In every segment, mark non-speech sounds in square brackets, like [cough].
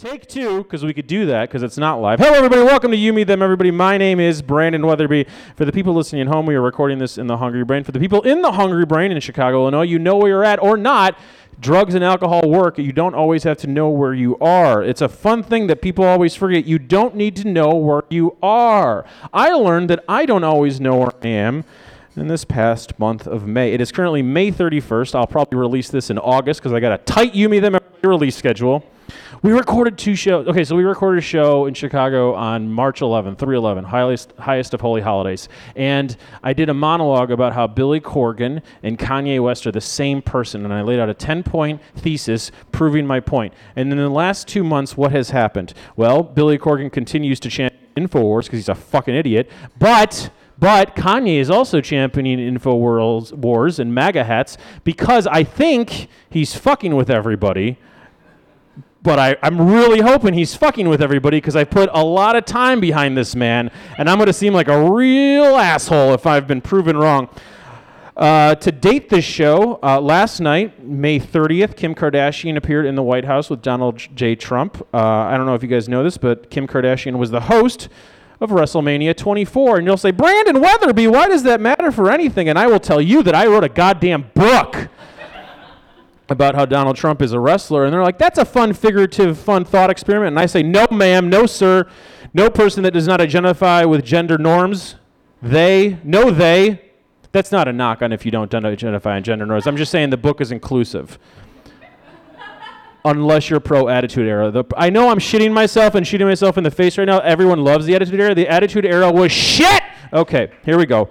Take two, because we could do that, because it's not live. Hello, everybody. Welcome to You Me Them, everybody. My name is Brandon Wetherbee. For the people listening at home, we are recording this in the Hungry Brain. For the people in the Hungry Brain in Chicago, Illinois, you know where you're at or not. Drugs and alcohol work. You don't always have to know where you are. It's a fun thing that people always forget. You don't need to know where you are. I learned that I don't always know where I am in this past month of May. It is currently May 31st. I'll probably release this in August because I got a tight You Me Them release schedule. We recorded two shows. Okay, so we recorded a show in Chicago on March 11th, 311, highest, highest of holy holidays. And I did a monologue about how Billy Corgan and Kanye West are the same person. And I laid out a 10 point thesis proving my point. And in the last two months, what has happened? Well, Billy Corgan continues to champion InfoWars because he's a fucking idiot. But. But Kanye is also championing InfoWars wars and MAGA hats because I think he's fucking with everybody but I, I'm really hoping he's fucking with everybody because I put a lot of time behind this man, and I'm going to seem like a real asshole if I've been proven wrong. Uh, to date this show, uh, last night, May 30th, Kim Kardashian appeared in the White House with Donald J. Trump. Uh, I don't know if you guys know this, but Kim Kardashian was the host of WrestleMania 24. And you'll say, Brandon Wetherbee, why does that matter for anything? And I will tell you that I wrote a goddamn book about how Donald Trump is a wrestler, and they're like, that's a fun, figurative, fun thought experiment. And I say, no, ma'am, no, sir, no person that does not identify with gender norms, they, no, they. That's not a knock on if you don't identify in gender norms. I'm just saying the book is inclusive. Unless you're pro Attitude Era. The, I know I'm shitting myself and shooting myself in the face right now. Everyone loves the Attitude Era. The Attitude Era was shit! Okay, here we go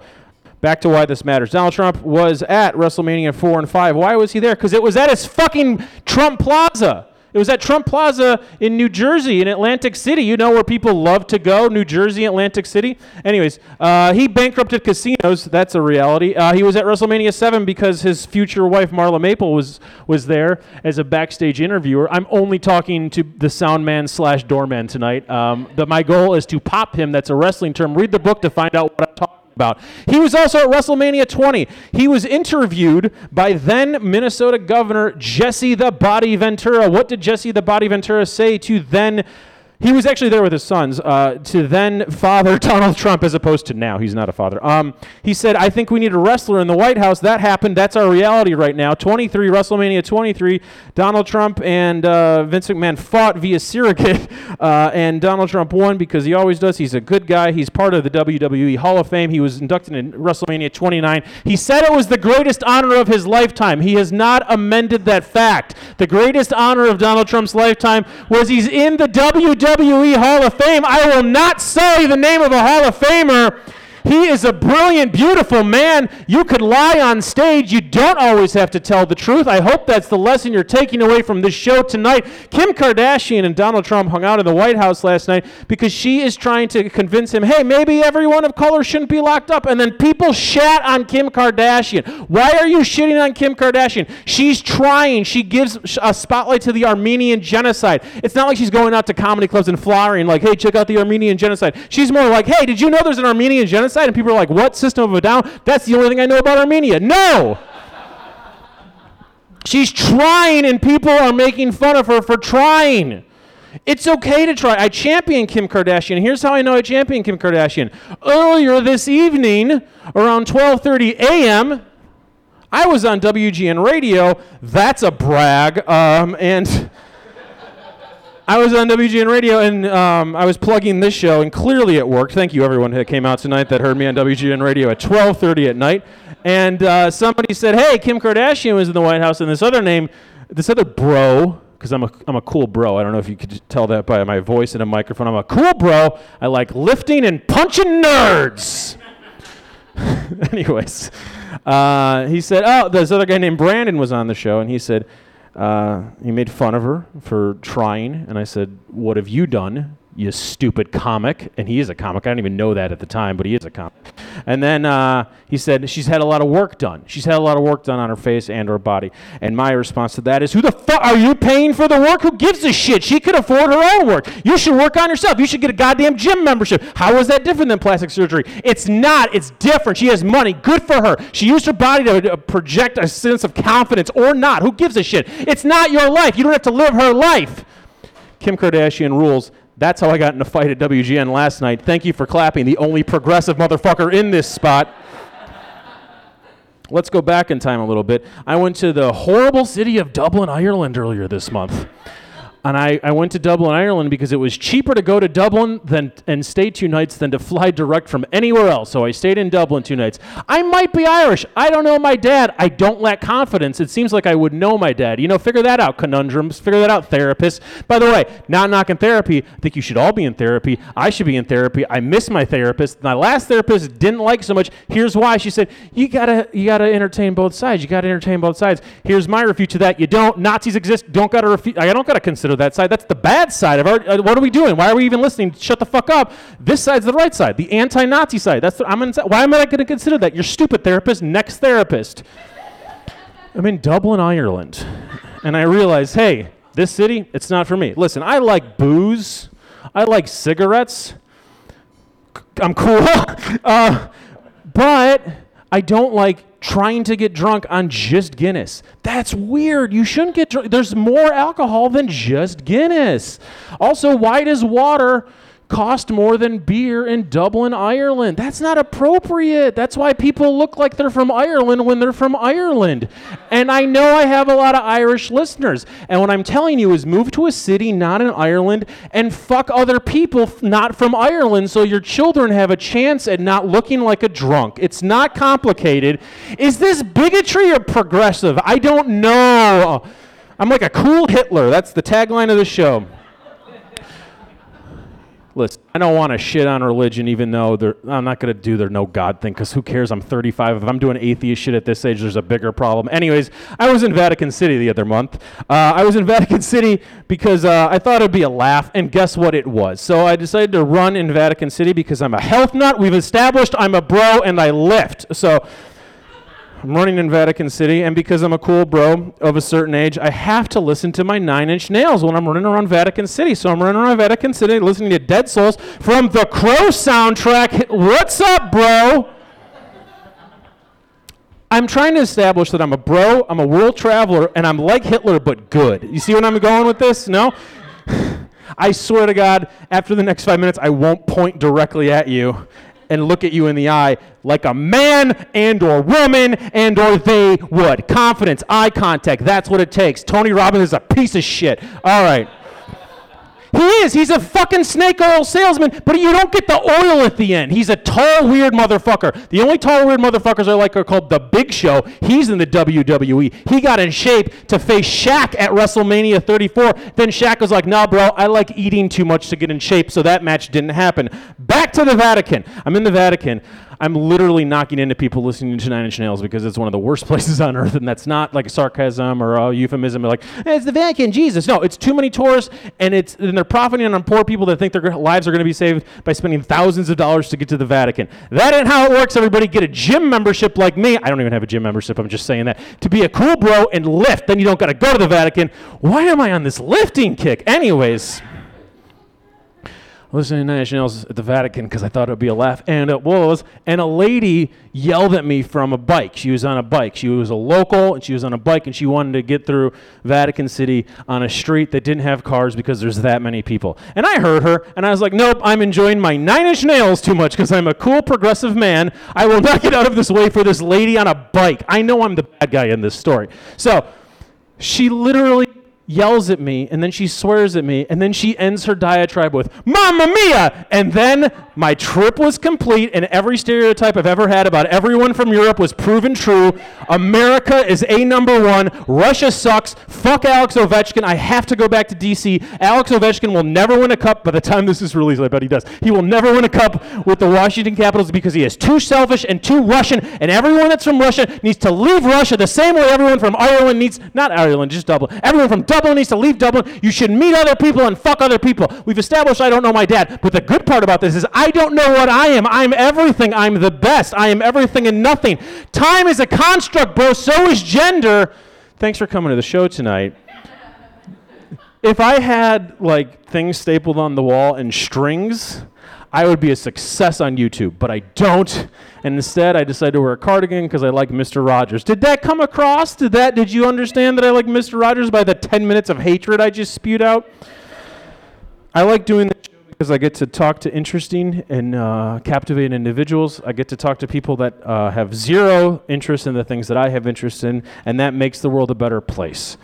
back to why this matters. Donald Trump was at WrestleMania 4 and 5. Why was he there? Because it was at his fucking Trump Plaza. It was at Trump Plaza in New Jersey, in Atlantic City. You know where people love to go, New Jersey, Atlantic City. Anyways, uh, he bankrupted casinos. That's a reality. Uh, he was at WrestleMania 7 because his future wife, Marla Maples, was, was there as a backstage interviewer. I'm only talking to the sound man slash doorman tonight. Um, but my goal is to pop him. That's a wrestling term. Read the book to find out what I'm talking about. He was also at WrestleMania 20. He was interviewed by then Minnesota Governor Jesse the Body Ventura. What did Jesse the Body Ventura say to then he was actually there with his sons uh, to then father [laughs] Donald Trump as opposed to now. He's not a father. Um, he said, I think we need a wrestler in the White House. That happened. That's our reality right now. 23, WrestleMania 23, Donald Trump and uh, Vince McMahon fought via surrogate, [laughs] uh, and Donald Trump won because he always does. He's a good guy. He's part of the WWE Hall of Fame. He was inducted in WrestleMania 29. He said it was the greatest honor of his lifetime. He has not amended that fact. The greatest honor of Donald Trump's lifetime was he's in the WWE WWE Hall of Fame. I will not say the name of a Hall of Famer he is a brilliant, beautiful man. You could lie on stage. You don't always have to tell the truth. I hope that's the lesson you're taking away from this show tonight. Kim Kardashian and Donald Trump hung out in the White House last night because she is trying to convince him, hey, maybe everyone of color shouldn't be locked up. And then people shat on Kim Kardashian. Why are you shitting on Kim Kardashian? She's trying. She gives a spotlight to the Armenian genocide. It's not like she's going out to comedy clubs and flying like, hey, check out the Armenian genocide. She's more like, hey, did you know there's an Armenian genocide? Genocide? And people are like, what system of a down? That's the only thing I know about Armenia. No! She's trying, and people are making fun of her for trying. It's okay to try. I champion Kim Kardashian. Here's how I know I champion Kim Kardashian. Earlier this evening, around 12:30 a.m., I was on WGN Radio. That's a brag. Um, and [laughs] I was on WGN Radio and um, I was plugging this show, and clearly it worked. Thank you, everyone that came out tonight that heard me on WGN Radio at 12:30 at night. And uh, somebody said, "Hey, Kim Kardashian was in the White House," and this other name, this other bro, because I'm a I'm a cool bro. I don't know if you could tell that by my voice in a microphone. I'm a cool bro. I like lifting and punching nerds. [laughs] Anyways, uh, he said, "Oh, this other guy named Brandon was on the show," and he said uh, he made fun of her for trying, and I said, "What have you done?" You stupid comic. And he is a comic. I didn't even know that at the time, but he is a comic. And then uh, he said, She's had a lot of work done. She's had a lot of work done on her face and her body. And my response to that is, Who the fuck are you paying for the work? Who gives a shit? She could afford her own work. You should work on yourself. You should get a goddamn gym membership. How is that different than plastic surgery? It's not. It's different. She has money. Good for her. She used her body to project a sense of confidence or not. Who gives a shit? It's not your life. You don't have to live her life. Kim Kardashian rules. That's how I got in a fight at WGN last night. Thank you for clapping, the only progressive motherfucker in this spot. Let's go back in time a little bit. I went to the horrible city of Dublin, Ireland earlier this month. And I, I went to Dublin, Ireland because it was cheaper to go to Dublin than, and stay two nights than to fly direct from anywhere else. So I stayed in Dublin two nights. I might be Irish. I don't know my dad. I don't lack confidence. It seems like I would know my dad. You know, figure that out, conundrums. Figure that out, therapists. By the way, not knocking therapy. I think you should all be in therapy. I should be in therapy. I miss my therapist. My last therapist didn't like so much. Here's why. She said, you gotta, you gotta entertain both sides. You gotta entertain both sides. Here's my refute to that. You don't. Nazis exist. Don't gotta refute. I don't gotta consider that side. That's the bad side of our. Uh, what are we doing? Why are we even listening? Shut the fuck up. This side's the right side, the anti-Nazi side. That's the, I'm in, why am I going to consider that? You're stupid therapist. Next therapist. I'm in Dublin, Ireland, and I realize, hey, this city, it's not for me. Listen, I like booze. I like cigarettes. I'm cool. [laughs] uh, but I don't like trying to get drunk on just Guinness. That's weird. You shouldn't get drunk. There's more alcohol than just Guinness. Also, why does water cost more than beer in Dublin, Ireland. That's not appropriate. That's why people look like they're from Ireland when they're from Ireland. And I know I have a lot of Irish listeners. And what I'm telling you is move to a city not in Ireland and fuck other people not from Ireland so your children have a chance at not looking like a drunk. It's not complicated. Is this bigotry or progressive? I don't know. I'm like a cool Hitler. That's the tagline of the show. Listen, I don't want to shit on religion, even though I'm not going to do their no God thing, because who cares? I'm 35. If I'm doing atheist shit at this age, there's a bigger problem. Anyways, I was in Vatican City the other month. Uh, I was in [laughs] Vatican City because uh, I thought it'd be a laugh, and guess what it was? So I decided to run in Vatican City because I'm a health nut. We've established I'm a bro, and I lift. So I'm running in Vatican City, and because I'm a cool bro of a certain age, I have to listen to my Nine Inch Nails when I'm running around Vatican City. So I'm running around Vatican City listening to Dead Souls from the Crow soundtrack. What's up, bro? I'm trying to establish that I'm a bro, I'm a world traveler, and I'm like Hitler, but good. You see where I'm going with this? No? [sighs] I swear to God, after the next five minutes, I won't point directly at you and look at you in the eye like a man and or woman and or they would. Confidence, eye contact, that's what it takes. Tony Robbins is a piece of shit. All right. He is. He's a fucking snake oil salesman, but you don't get the oil at the end. He's a tall, weird motherfucker. The only tall, weird motherfuckers I like are called The Big Show. He's in the WWE. He got in shape to face Shaq at WrestleMania 34. Then Shaq was like, nah, bro, I like eating too much to get in shape, so that match didn't happen. Back to the Vatican. I'm in the Vatican. I'm literally knocking into people listening to Nine Inch Nails because it's one of the worst [laughs] places on earth, and that's not like a sarcasm or a euphemism. Like hey, it's the Vatican, Jesus. No, it's too many tourists, and it's and they're profiting on poor people that think their lives are going to be saved by spending thousands of dollars to get to the Vatican. That ain't how it works. Everybody get a gym membership like me. I don't even have a gym membership. I'm just saying that to be a cool bro and lift. Then you don't got to go to the Vatican. Why am I on this lifting kick? Anyways listening to Nine Inch Nails at the Vatican because I thought it would be a laugh, and it was. And a lady yelled at me from a bike. She was on a bike. She was a local, and she was on a bike, and she wanted to get through Vatican City on a street that didn't have cars because there's that many people. And I heard her, and I was like, nope, I'm enjoying my nine inch nails too much because I'm a cool progressive man. I will not get out of this way for this lady on a bike. I know I'm the bad guy in this story. So she literally yells at me, and then she swears at me, and then she ends her diatribe with, Mamma Mia! And then my trip was complete, and every stereotype I've ever had about everyone from Europe was proven true. America is a number one. Russia sucks. Fuck Alex Ovechkin. I have to go back to DC. Alex Ovechkin will never win a cup by the time this is released. I bet he does. He will never win a cup with the Washington Capitals because he is too selfish and too Russian, and everyone that's from Russia needs to leave Russia the same way everyone from Ireland needs, not Ireland, just Dublin. Everyone from Dublin Dublin needs to leave Dublin. You should meet other people and fuck other people. We've established I don't know my dad. But the good part about this is I don't know what I am. I'm everything. I'm the best. I am everything and nothing. Time is a construct, bro. So is gender. Thanks for coming to the show tonight. If I had like things stapled on the wall and strings, I would be a success on YouTube, but I don't. And instead, I decided to wear a cardigan because I like Mr. Rogers. Did that come across? Did that? Did you understand that I like Mr. Rogers by the 10 minutes of hatred I just spewed out? I like doing this show because I get to talk to interesting and uh, captivating individuals. I get to talk to people that uh, have zero interest in the things that I have interest in, and that makes the world a better place.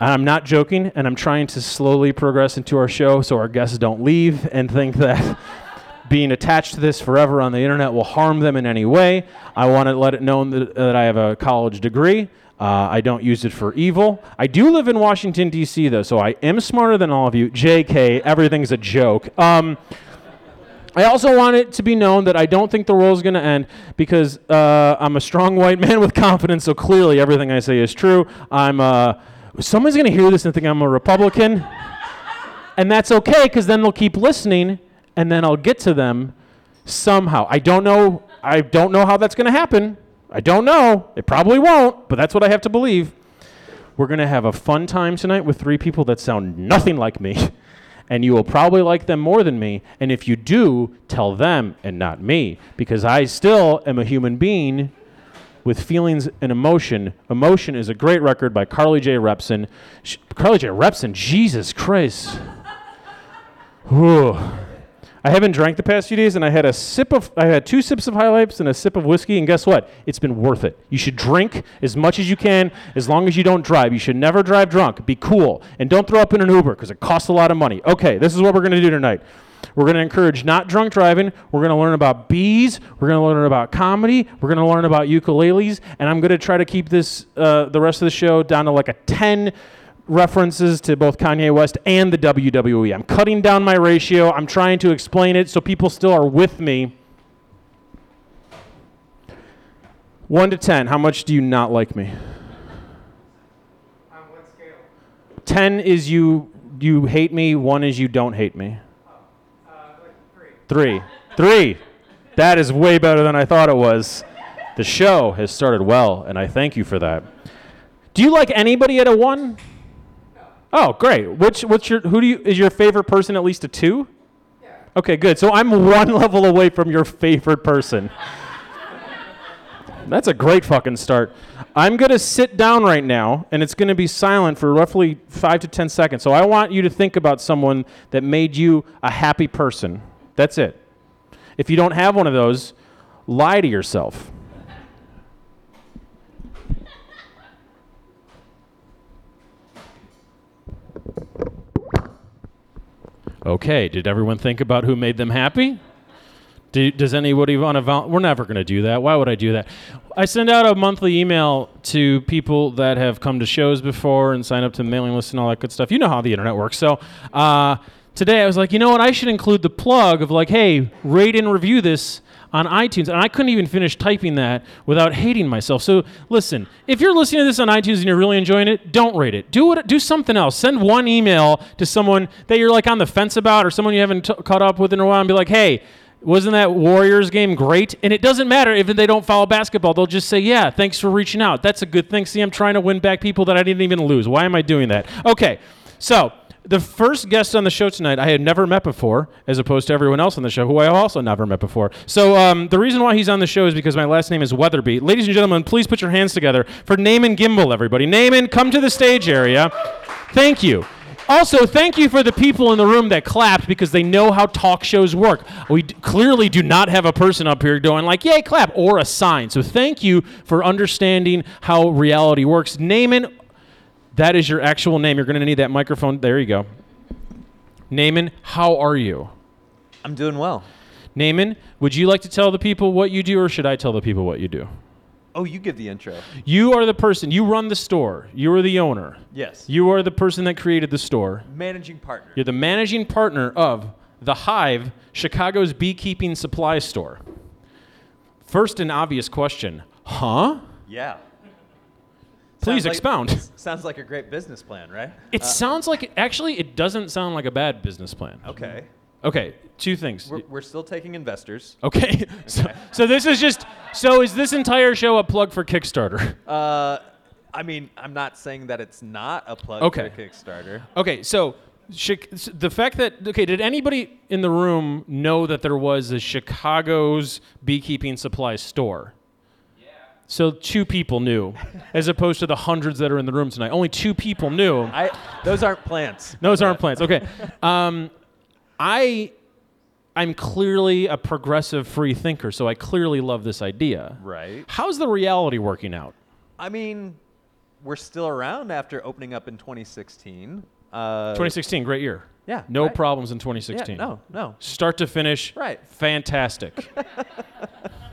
I'm not joking, and I'm trying to slowly progress into our show so our guests don't leave and think that being attached to this forever on the internet will harm them in any way. I want to let it known that, that I have a college degree. Uh, I don't use it for evil. I do live in Washington, D.C., though, so I am smarter than all of you. JK, everything's a joke. Um, I also want it to be known that I don't think the world is going to end because uh, I'm a strong white man with confidence, so clearly everything I say is true. I'm. Uh, someone's going to hear this and think I'm a Republican. and that's okay because then they'll keep listening and then I'll get to them somehow. I don't know. I don't know how that's going to happen. I don't know. It probably won't, but that's what I have to believe. We're going to have a fun time tonight with three people that sound nothing like me. [laughs] And you will probably like them more than me. And if you do, tell them and not me. Because I still am a human being with feelings and emotion. Emotion is a great record by Carly J. Repson. Sh- Carly J. Repson, Jesus Christ. Whew. I haven't drank the past few days, and I had a sip of, I had two sips of High and a sip of whiskey, and guess what? It's been worth it. You should drink as much as you can, as long as you don't drive. You should never drive drunk. Be cool, and don't throw up in an Uber because it costs a lot of money. Okay, this is what we're to do tonight. We're going to encourage not drunk driving. We're going to learn about bees. We're going to learn about comedy. We're going to learn about ukuleles, and I'm going to try to keep this uh, the rest of the show down to like a 10 references to both Kanye West and the WWE. I'm cutting down my ratio. I'm trying to explain it so people still are with me. 1 to 10, how much do you not like me? On what scale? 10 is you you hate me, 1 is you don't hate me. Uh, like three. 3. 3. That is way better than I thought it was. The show has started well, and I thank you for that. Do you like anybody at a 1? Oh, great. Which what's your who do you is your favorite person at least a 2? Yeah. Okay, good. So I'm one [laughs] level away from your favorite person. That's a great fucking start. I'm going to sit down right now, and it's going to be silent for roughly five to 10 seconds. So I want you to think about someone that made you a happy person. That's it. If you don't have one of those, lie to yourself. Okay, did everyone think about who made them happy? Do, does anybody want to vol- We're never going to do that. Why would I do that? I send out a monthly email to people that have come to shows before and sign up to the mailing list and all that good stuff. You know how the internet works. So uh, today I was like, you know what? I should include the plug of like, hey, rate and review this on iTunes. And I couldn't even finish typing that without hating myself. So listen, if you're listening to this on iTunes and you're really enjoying it, don't rate it. Do. Do something else. Send one email to someone that you're like on the fence about, or someone you haven't t- caught up with in a while, and be like, hey. Wasn't that Warriors game great? And it doesn't matter if they don't follow basketball. They'll just say, "Yeah, thanks for reaching out. That's a good thing." See, I'm trying to win back people that I didn't even lose. Why am I doing that? Okay, so the first guest on the show tonight I had never met before, as opposed to everyone else on the show who I also never met before. So um, the reason why he's on the show is because my last name is Wetherbee. Ladies and gentlemen, please put your hands together for Naaman Gambill, everybody. Naaman, come to the stage area. Thank you. Also, thank you for the people in the room that clapped because they know how talk shows work. We d- clearly do not have a person up here going like, yay, clap, or a sign. So thank you for understanding how reality works. Naaman, that is your actual name. You're going to need that microphone. There you go. Naaman, how are you? I'm doing well. Naaman, would you like to tell the people what you do, or should I tell the people what you do? Oh, you give the intro. You are the person, you run the store, you are the owner, Yes. you are the person that created the store. managing partner. You're the managing partner of the Hive, Chicago's beekeeping supply store. First and obvious question, huh? Yeah. Please Sounds like- expound. [laughs] sounds like a great business plan, right? It sounds like actually it doesn't sound like a bad business plan. Okay. Okay, two things. We're, we're still taking investors. Okay, [laughs] so, so this is just so is this entire show a plug for Kickstarter? Uh, I mean, I'm not saying that it's not a plug Okay. for Kickstarter. Okay, so the fact that okay, did anybody in the room know that there was a Chicago's beekeeping supply store? So two people knew, as opposed to the hundreds that are in the room tonight. Only two people knew. I those aren't plants. Those aren't plants. Okay. Um, I I'm clearly a progressive free thinker, so I clearly love this idea. Right. How's the reality working out? I mean, we're still around after opening up in 2016. Uh, 2016, great year. Yeah, No right. problems in 2016. Yeah, 2016. no, no. Start to finish. Right. Fantastic. [laughs]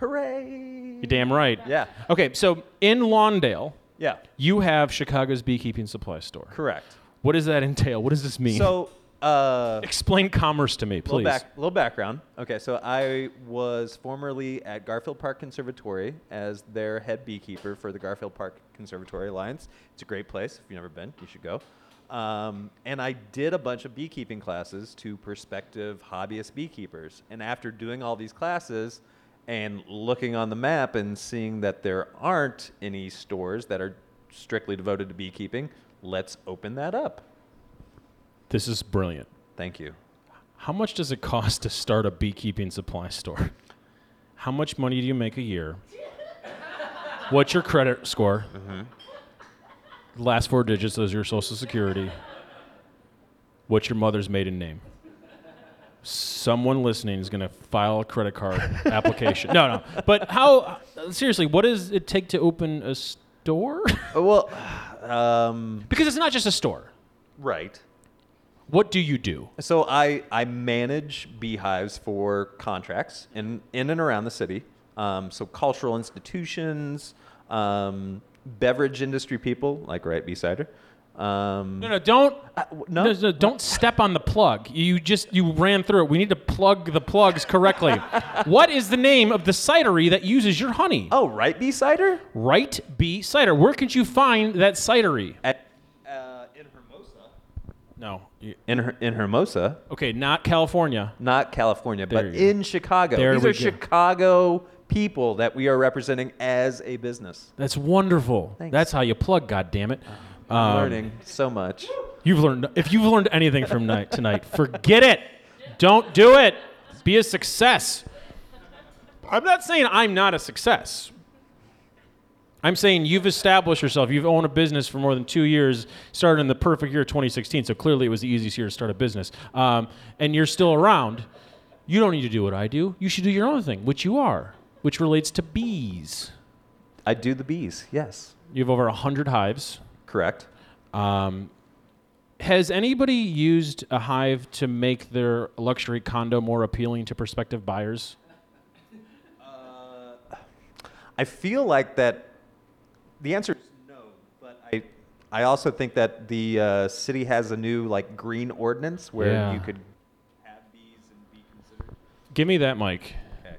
Hooray! You're damn right. Yeah. Okay, so in Lawndale, Yeah. you have Chicago's beekeeping supply store. Correct. What does that entail? What does this mean? So, uh, explain commerce to me, please. little back, little background. Okay, so I was formerly at Garfield Park Conservatory as their head beekeeper for the Garfield Park Conservatory Alliance. It's a great place. If you've never been, you should go. Um, and I did a bunch of beekeeping classes to prospective hobbyist beekeepers. And after doing all these classes and looking on the map and seeing that there aren't any stores that are strictly devoted to beekeeping, let's open that up. This is brilliant. Thank you. How much does it cost to start a beekeeping supply store? How much money do you make a year? What's your credit score? Mm-hmm. Last four digits of your social security. What's your mother's maiden name? Someone listening is going to file a credit card [laughs] application. No, no. But how, seriously, what does it take to open a store? [laughs] Uh, Well, um, because it's not just a store. right. What do you do? So I, I manage beehives for contracts in, in and around the city. Um, so cultural institutions, um, beverage industry people like Right Bee Cider. Um, No, no, don't. uh, no? No, no, don't step on the plug. You just you ran through it. We need to plug the plugs correctly. [laughs] what is the name of the cidery that uses your honey? Oh, Right Bee Cider? Right Bee Cider. Where could you find that cidery? At, uh, in Hermosa. No. In, Her- in Hermosa, Okay, not California. not California, There but you go. in Chicago. There These we are go. Chicago people that we are representing as a business. That's wonderful. That's how you plug. God damn it. I'm Um, learning so much. You've learned. If you've learned anything from night tonight, forget it. Don't do it. Be a success. I'm not saying I'm not a success. I'm saying you've established yourself. You've owned a business for more than two years, started in the perfect year 2016. So clearly, it was the easiest year to start a business. Um, and you're still around. You don't need to do what I do. You should do your own thing, which you are, which relates to bees. I do the bees, yes. You have over 100 hives. Correct. Um, has anybody used a hive to make their luxury condo more appealing to prospective buyers? I feel like that the answer is no, but I I also think that the uh, city has a new like green ordinance where Yeah. you could have bees and be considered. Give me that mic. Okay.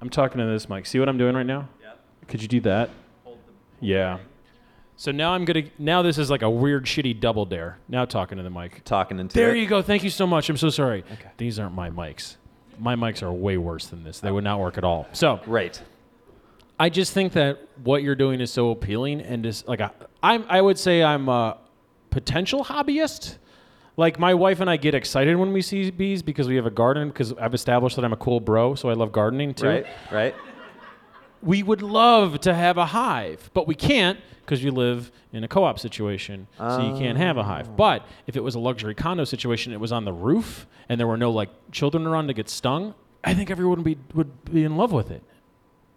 I'm talking to this mic. See what I'm doing right now? Yep. Could you do that? Hold the Yeah. So now I'm gonna. Now this is like a weird, shitty double dare. Now talking to the mic. talking into There it. you go. Thank you so much. I'm so sorry. Okay. These aren't my mics. My mics are way worse than this. They would not work at all. So Right. I just think that what you're doing is so appealing and just like a, I'm I would say I'm a potential hobbyist. Like my wife and I get excited when we see bees because we have a garden because I've established that I'm a cool bro, so I love gardening too. Right. Right. We would love to have a hive, but we can't because you live in a co-op situation, so you can't have a hive. But if it was a luxury condo situation, it was on the roof and there were no like children around to get stung, I think everyone would be would be in love with it.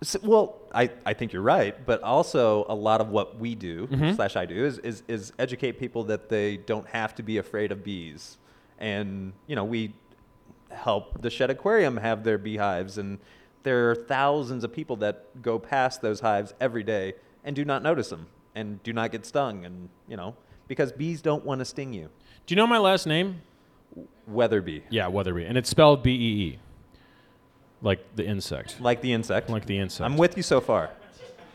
So, well, I, I think you're right, but also a lot of what we do Mm-hmm. slash I do is, is is educate people that they don't have to be afraid of bees, and you know we help the Shedd Aquarium have their beehives, and there are thousands of people that go past those hives every day and do not notice them and do not get stung, and you know because bees don't want to sting you. Do you know my last name? Wetherbee, Yeah, Wetherbee, and it's spelled B E E, like the insect, like the insect. like the insect. I'm with you so far.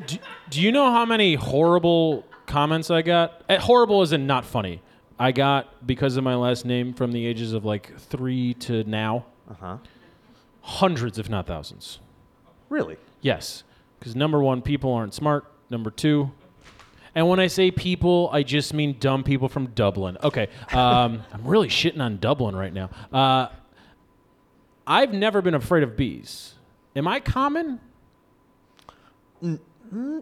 do, do you know how many horrible comments I got? Eh, horrible is in not funny. I got because of my last name from the ages of like three to now, Uh huh. Hundreds, if not thousands. Really? Yes, because number one, people aren't smart. Number two, and when I say people, I just mean dumb people from Dublin. Okay, um, [laughs] I'm really shitting on Dublin right now. Uh, I've never been afraid of bees. Am I common?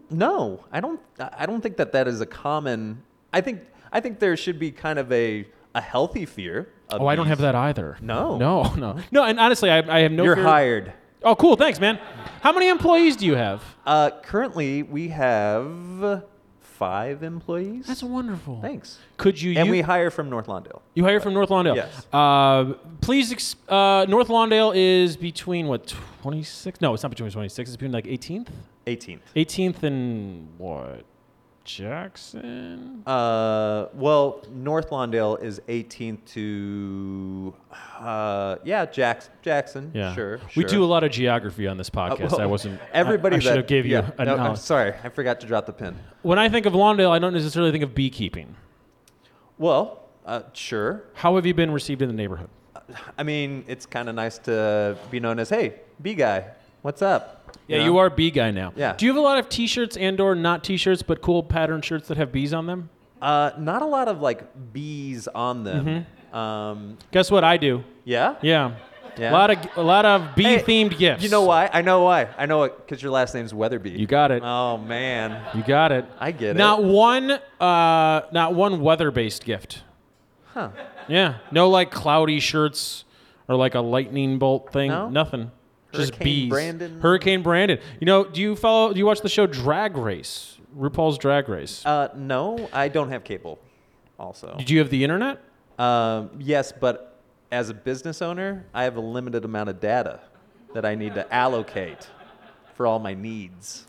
No, I don't. I don't think that that is a common. I think I think there should be kind of a a healthy fear. Oh, I don't have that either. No. No, [laughs] no. No, and honestly, I, I have no You're fear- hired. Oh, cool. Thanks, man. How many employees do you have? Uh, currently, we have five employees. That's wonderful. Thanks. Could you And u- we hire from North Lawndale. You hire from North Lawndale. Yes. Uh, please, ex- uh, North Lawndale is between what, 26? No, it's not between 26. It's between like 18th? 18th. 18th and what? Jackson? Uh, well, North Lawndale is 18th to, uh, yeah, Jackson. Jackson. Yeah. Sure. We sure. do a lot of geography on this podcast. well, I wasn't. Everybody I, I should that have gave you yeah, a no, I'm sorry, I forgot to drop the pin. When I think of Lawndale, I don't necessarily think of beekeeping. Well, uh, sure. How have you been received in the neighborhood? I mean, it's kind of nice to be known as, hey, bee guy, what's up? Yeah, know? you are bee guy now. Yeah. Do you have a lot of T-shirts and/or not T-shirts, but cool pattern shirts that have bees on them? Uh, not a lot of like bees on them. Mm-hmm. Um, Guess what I do? yeah. Yeah. Yeah? A lot of a lot of Hey, bee-themed gifts. You know why? I know why. I know it because your last name's Wetherbee. You got it. Oh man. You got it. I get it. Not one, uh, not one weather-based gift. Huh. Yeah. No like cloudy shirts or like a lightning bolt thing. No? Nothing. Just Hurricane bees. Brandon? Hurricane Brandon. You know, do you follow? Do you watch the show Drag Race? RuPaul's Drag Race. Uh, no, I don't have cable. Also. Did you have the internet? Um, yes, but as a business owner, I have a limited amount of data that I need to allocate for all my needs.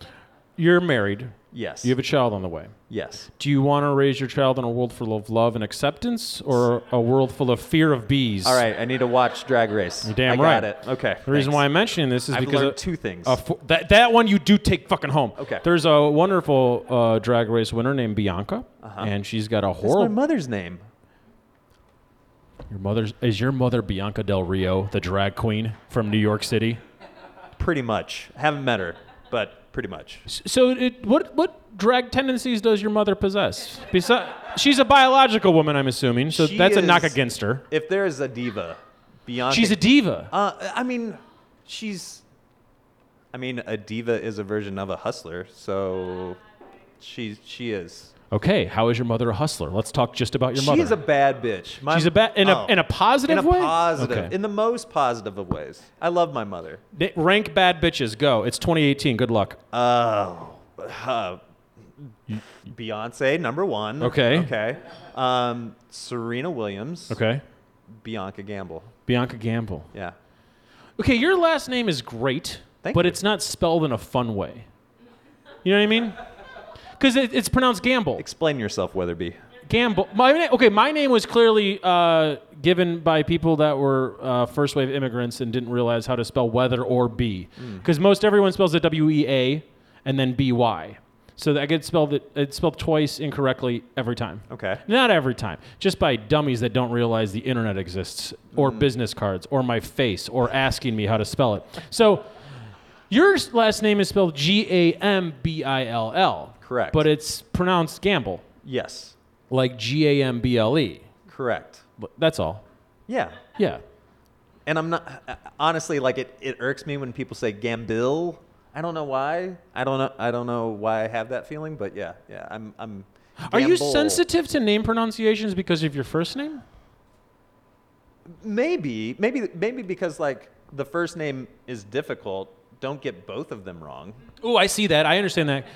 You're married. Yes. You have a child on the way. yes. Do you want to raise your child in a world full of love and acceptance, or a world full of fear of bees? All right, I need to watch Drag Race. You're damn I right. got it. Okay. The reason why I'm mentioning this is I've because learned of- two things. a fo- that that one you do take fucking home. Okay. There's a wonderful uh, drag race winner named Bianca, Uh-huh. and she's got a That's my horrible. mother's name. Your mother's is your mother Bianca Del Rio, the drag queen from New York City. Pretty much. Haven't met her, but pretty much. So, it, what what drag tendencies does your mother possess? Besides, she's a biological woman, I'm assuming. So She that's a knock is- against her. If there is a diva, Bianca. She's a diva. Uh, I mean, she's. I mean, a diva is a version of a hustler, so she she is. Okay, how is your mother a hustler? Let's talk just about your mother. She's a bad bitch. My- She's a bad in a oh. in a positive in a way. positive, Okay. in the most positive of ways. I love my mother. Rank bad bitches. Go. It's 2018. Good luck. Oh, uh, Beyonce number one. Okay. Okay. Um, Serena Williams. Okay. Bianca Gamble. Bianca Gamble. Yeah. Okay, your last name is great, Thank but you. it's not spelled in a fun way. You know what I mean? Because it, it's pronounced Gamble. Explain yourself, Wetherbee. Gamble. My na- okay, my name was clearly uh, given by people that were uh, first wave immigrants and didn't realize how to spell weather or B. Hmm. Because most everyone spells it W E A and then B Y. So that get spelled it, it's spelled twice incorrectly every time. Okay. Not every time, just by dummies that don't realize the internet exists, or business cards, or my face, or asking me how to spell it. So, your last name is spelled G A M B I L L. Correct. But it's pronounced Gamble, Yes. like G A M B L E. Correct. But That's all. Yeah. Yeah. And I'm not uh, honestly like it. It irks me when people say Gambill. I don't know why. I don't know. I don't know why I have that feeling, but yeah, yeah. I'm. I'm. Are you Gamble. sensitive to name pronunciations because of your first name? Maybe, maybe, maybe because like the first name is difficult. Don't get both of them wrong. Oh, I see that. I understand that.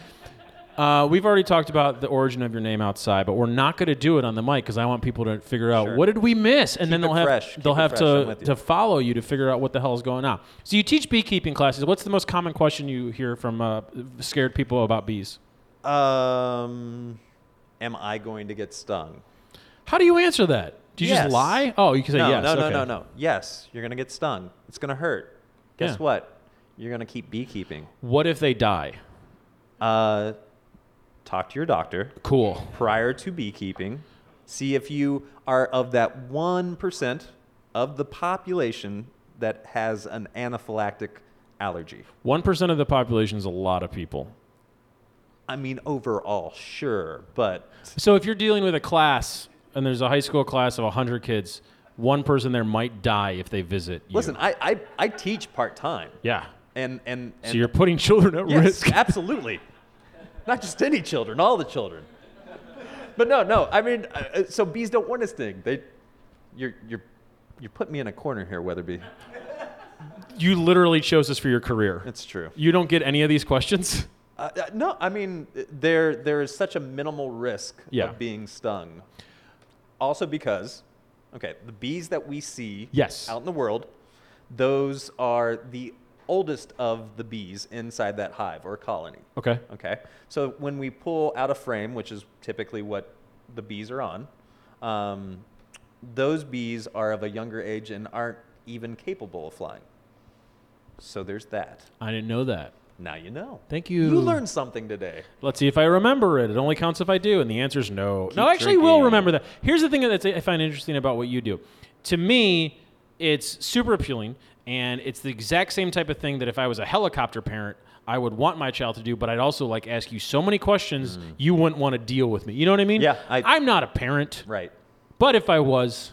Uh, we've already talked about the origin of your name outside, but we're not going to do it on the mic because I want people to figure out Sure. what did we miss, and then they'll have fresh. they'll Keep have to to follow you to figure out what the hell is going on. So you teach beekeeping classes. What's the most common question you hear from uh, scared people about bees? Um, am I going to get stung? How do you answer that? Do you Yes. just lie? Oh, you can say no, yes. no, no, okay. no, no. Yes, you're gonna get stung. It's gonna hurt. Guess Yeah. what? You're gonna keep beekeeping. What if they die? Uh, talk to your doctor. Cool. prior to beekeeping. See if you are of that 1% of the population that has an anaphylactic allergy. One percent of the population is a lot of people. I mean, overall, sure, but So if you're dealing with a class and there's a high school class of 100 kids, one person there might die if they visit you. listen, I, I, I teach part time. Yeah. And, and, and So you're putting children at yes, risk. [laughs] absolutely. Not just any children, all the children. But no, no, I mean, uh, uh, so bees don't want to sting. They, you're, you're you put me in a corner here, Wetherbee. You literally chose this for your career. It's true. You don't get any of these questions? Uh, uh, no, I mean there there is such a minimal risk Yeah. of being stung. Also because, okay, the bees that we see Yes. out in the world, those are the oldest of the bees inside that hive or colony. Okay. Okay, so when we pull out a frame, which is typically what the bees are on, um, those bees are of a younger age and aren't even capable of flying. So there's that. I didn't know that. Now you know. Thank you. You learned something today. Let's see if I remember it. It only counts if I do, and the answer is no. Keep no, I actually will remember that. Here's the thing that I find interesting about what you do. To me, it's super appealing, and it's the exact same type of thing that if I was a helicopter parent, I would want my child to do, but I'd also like ask you so many questions you wouldn't want to deal with me. You know what I mean? Mm. Yeah, I- I'm not a parent, Right. but if I was,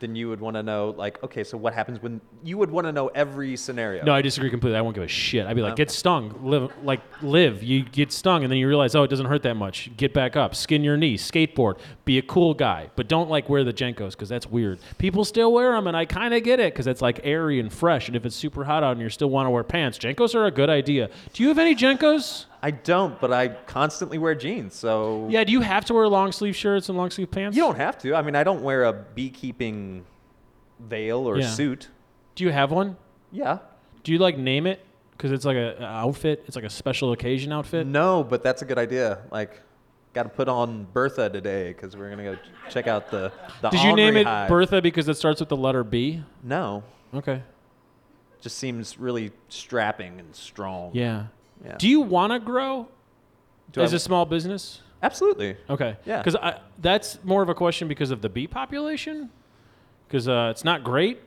Then you would want to know, like, okay, so what happens when you would want to know every scenario? no, I disagree completely. I won't give a shit. I'd be like, get stung, live like live. You get stung, and then you realize, oh, it doesn't hurt that much. Get back up, skin your knee, skateboard, be a cool guy, but don't like wear the JNCOs because that's weird. People still wear them, and I kind of get it because it's like airy and fresh. And if it's super hot out and you still want to wear pants, JNCOs are a good idea. Do you have any JNCOs? I don't, but I constantly wear jeans, so Yeah. Do you have to wear long sleeve shirts and long sleeve pants? you don't have to. I mean, I don't wear a beekeeping veil or Yeah. suit. Do you have one? Yeah. Do you like name it? Because it's like a, a outfit. It's like a special occasion outfit. No, but that's a good idea. Like, got to put on Bertha today because we're gonna go check out the the. Did you name it hive. Bertha because it starts with the letter B? No, Okay. just seems really strapping and strong. Yeah. Yeah. Do you want to grow Do as a small business? Absolutely. Okay. Yeah. Because that's more of a question because of the bee population. Because uh, it's not great,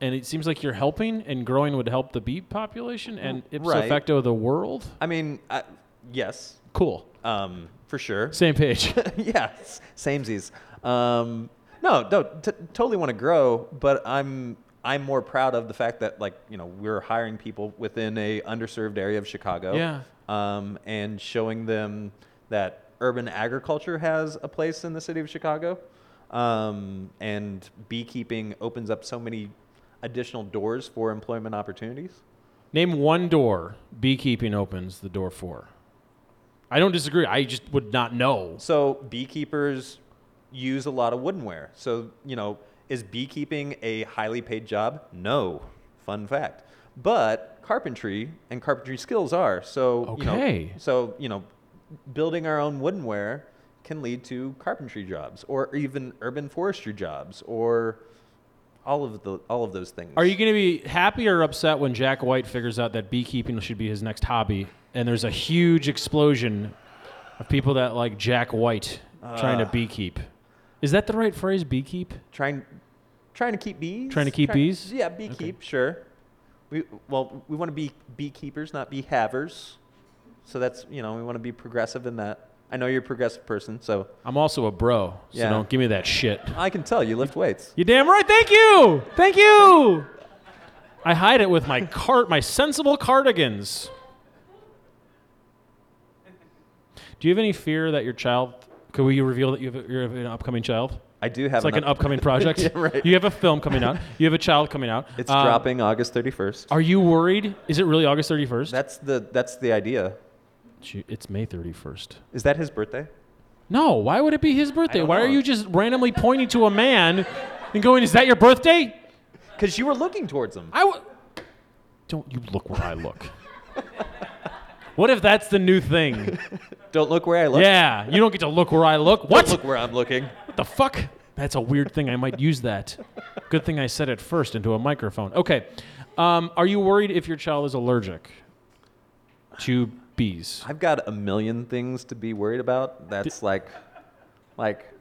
and it seems like you're helping, and growing would help the bee population and ipso Right. facto the world. I mean, I, yes, Cool. um, for sure. Same page. [laughs] yeah, s- samesies. Um, no, no, t- totally want to grow, but I'm I'm more proud of the fact that like you know we're hiring people within a underserved area of Chicago. Yeah. Um, and showing them that urban agriculture has a place in the city of Chicago, um, and beekeeping opens up so many additional doors for employment opportunities. Name one door beekeeping opens the door for. I don't disagree. I just would not know. So beekeepers use a lot of woodenware. So, you know, is beekeeping a highly paid job? No. Fun fact. But carpentry and carpentry skills are. So, you know, Okay. so, you know, building our own woodenware can lead to carpentry jobs or even urban forestry jobs or all of the all of those things. Are you going to be happy or upset when Jack White figures out that beekeeping should be his next hobby, and there's a huge explosion of people that like Jack White trying to Uh. beekeep? Is that the right phrase, beekeep? trying trying to keep bees? Trying to keep Try- bees? Yeah, beekeep, sure. We well, we want to be beekeepers, not bee havers. So that's you know we want to be progressive in that. I know you're a progressive person, so I'm also a bro, so Yeah. don't give me that shit. I can tell you lift weights. You damn right. Thank you. Thank you. I hide it with my cart, my sensible cardigans. Do you have any fear that your child? Could we reveal that you have, a, you have an upcoming child? I do have It's like an up- upcoming [laughs] project. Yeah, right. You have a film coming out. You have a child coming out. It's Um, dropping August 31st. Are you worried? Is it really August 31st? That's the that's the idea. Gee, It's May 31st. Is that his birthday? No, why would it be his birthday? Why are you just randomly pointing to a man and going, "Is that your birthday?" Because you were looking towards him. I w- don't you look where I look. [laughs] what if that's the new thing? [laughs] Don't look where I look. Yeah, you don't get to look where I look. Don't What? look where I'm looking. What the fuck? That's a weird thing. I might use that. Good thing I said it first into a microphone. Okay. Um, are you worried if your child is allergic to bees? I've got a million things to be worried about. That's like, like,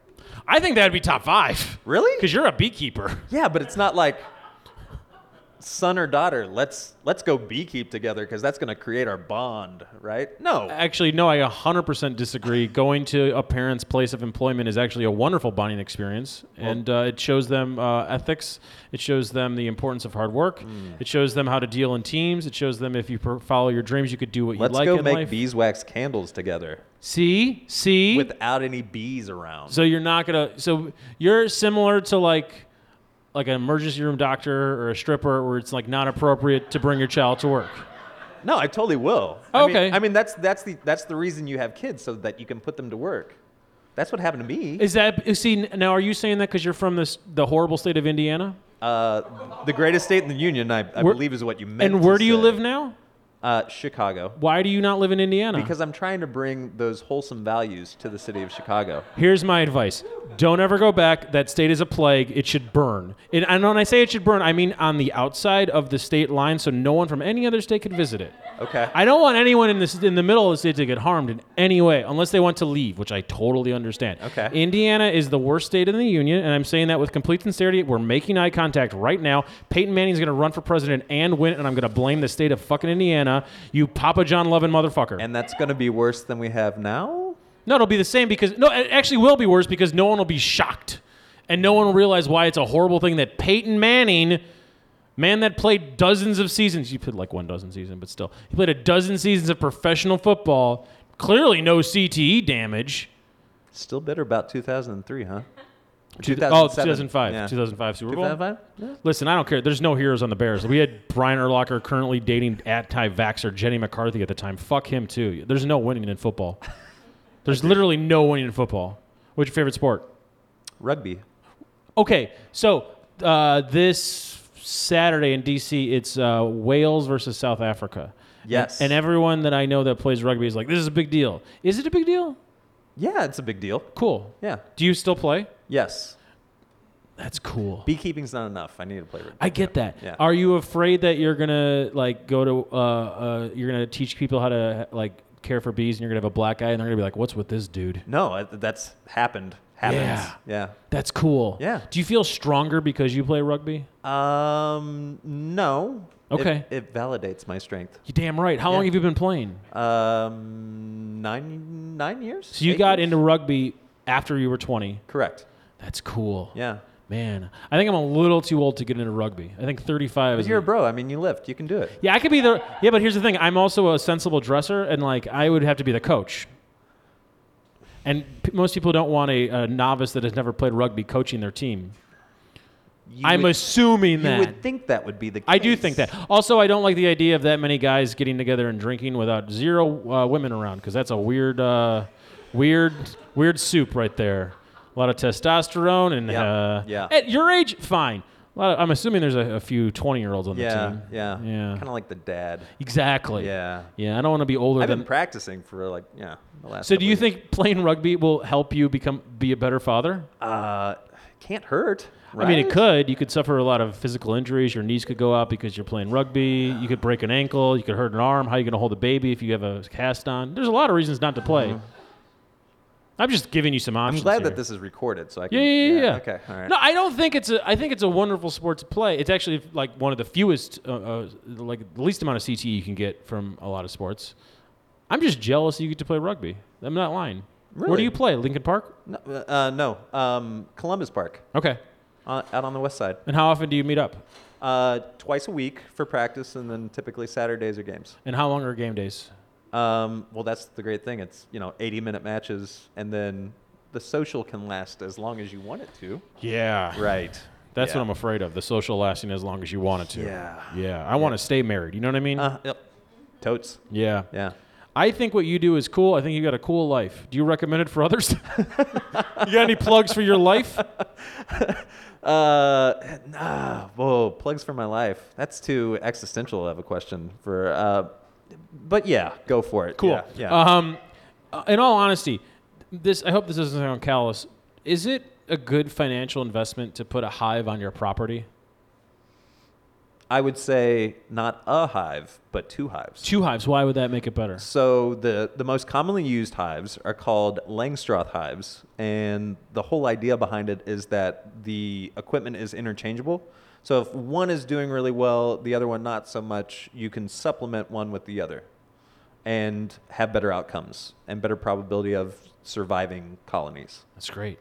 I think that'd be top five. really? Because you're a beekeeper. Yeah, but it's not like son or daughter. Let's let's go beekeep together because that's going to create our bond, right? No. Actually, no, I 100% disagree. Going to a parent's place of employment is actually a wonderful bonding experience. and uh, it shows them uh, ethics. It shows them the importance of hard work. Hmm. It shows them how to deal in teams. It shows them if you per- follow your dreams, you could do what you like. Let's go make life. beeswax candles together See? See? without any bees around. so you're not going to. So you're similar to like like an emergency room doctor or a stripper where it's like not appropriate to bring your child to work? No, I totally will. I mean- Okay. I mean, that's that's the that's the reason you have kids so that you can put them to work. That's what happened to me. Is that see now? Are you saying that because you're from this the horrible state of Indiana? Uh, the greatest state in the union, I, I believe, is what you meant. And where do you live now? Uh, Chicago. Why do you not live in Indiana? Because I'm trying to bring those wholesome values to the city of Chicago. Here's my advice. Don't ever go back. That state is a plague. It should burn. And, and when I say it should burn, I mean on the outside of the state line so no one from any other state could visit it. Okay. I don't want anyone in this in the middle of the state to get harmed in any way unless they want to leave, which I totally understand. Okay. Indiana is the worst state in the union, and I'm saying that with complete sincerity. We're making eye contact right now. Peyton Manning's going to run for president and win, and I'm going to blame the state of fucking Indiana. You Papa John loving motherfucker. and that's going to be worse than we have now? No, it'll be the same because no, it actually will be worse because no one will be shocked, and no one will realize why it's a horrible thing that Peyton Manning, man that played dozens of seasons, he played like one dozen season, but still, he played a dozen seasons of professional football. Clearly, no CTE damage. Still bitter about 2003, huh? Two- 2007. Oh, 2005, Yeah. 2005 Super Bowl. 2005? Yeah. Listen, I don't care. There's no heroes on the Bears. We had Brian Urlacher currently dating at Ty Vaxxer, Jenny McCarthy at the time. Fuck him too. There's no winning in football. There's literally no winning in football. What's your favorite sport? Rugby. Okay, so uh, this Saturday in DC, it's uh, Wales versus South Africa. Yes. And everyone that I know that plays rugby is like, this is a big deal. Is it a big deal? Yeah, it's a big deal. Cool. Yeah. Do you still play? Yes. That's cool. Beekeeping's not enough. I need to play rugby. I get that. Yeah. Are you afraid that you're gonna like go to uh, uh, you're gonna teach people how to like care for bees and you're gonna have a black guy and they're gonna be like, what's with this dude? No, that's happened. Happens. Yeah. Yeah. That's cool. Yeah. Do you feel stronger because you play rugby? Um, no. Okay. It, validates my strength. You damn right. How Yeah. long have you been playing? Um, nine nine years. So you got years? into rugby after you were 20. correct. That's cool. Yeah. Man, I think I'm a little too old to get into rugby. I think 35 But is. you're a bro. I mean, you lift. You can do it. yeah, I could be the. Yeah, but here's the thing. I'm also a sensible dresser, and like I would have to be the coach. And p- most people don't want a, a novice that has never played rugby coaching their team. You I'm would, assuming You that. would think that would be the case. I do think that. Also, I don't like the idea of that many guys getting together and drinking without zero uh, women around because that's a weird, uh, weird, weird soup right there. A lot of testosterone and Yeah, uh, yeah. At your age, fine. A lot of- I'm assuming there's a, a few 20 year olds on the Yeah. team. Yeah. Yeah. Kind of like the dad. Exactly. Yeah. Yeah. I don't want to be older I've been practicing for like yeah the last. so, do you think playing rugby will help you become be a better father? Uh, can't hurt. I mean, it could. You could suffer a lot of physical injuries. Your knees could go out because you're playing rugby. You could break an ankle. You could hurt an arm. How are you going to hold a baby if you have a cast on? There's a lot of reasons not to play. I'm just giving you some options. I'm glad here. that this is recorded, so I can. yeah, yeah. yeah. Okay. All right. No, I don't think it's a. I think it's a wonderful sport to play. It's actually like one of the fewest, uh, uh, like the least amount of CTE you can get from a lot of sports. I'm just jealous you get to play rugby. I'm not lying. Really? Where do you play? Lincoln Park. No, uh, no. Um, Columbus Park, Okay. uh, out on the west side. And how often do you meet up? Uh, twice a week for practice, and then typically Saturdays are games. And how long are game days? Um, well, that's the great thing. It's you know 80 minute matches, and then the social can last as long as you want it to. Yeah. Right. That's Yeah. what I'm afraid of. The social lasting as long as you want it to. Yeah. Yeah. I want to stay married. You know what I mean? Uh, yep. Totes. yeah. Yeah. I think what you do is cool. I think you got a cool life. Do you recommend it for others? [laughs] you got any plugs for your life? [laughs] Uh, nah, whoa, plugs for my life. That's too existential of a question for. Uh, but yeah, go for it. Cool. Yeah. yeah. Um, uh, in all honesty, this I hope this doesn't sound callous. Is it a good financial investment to put a hive on your property? I would say not a hive, but two hives. Two hives. Why would that make it better? So the, the most commonly used hives are called Langstroth hives, and the whole idea behind it is that the equipment is interchangeable. So if one is doing really well, the other one not so much, you can supplement one with the other, and have better outcomes and better probability of surviving colonies. That's great.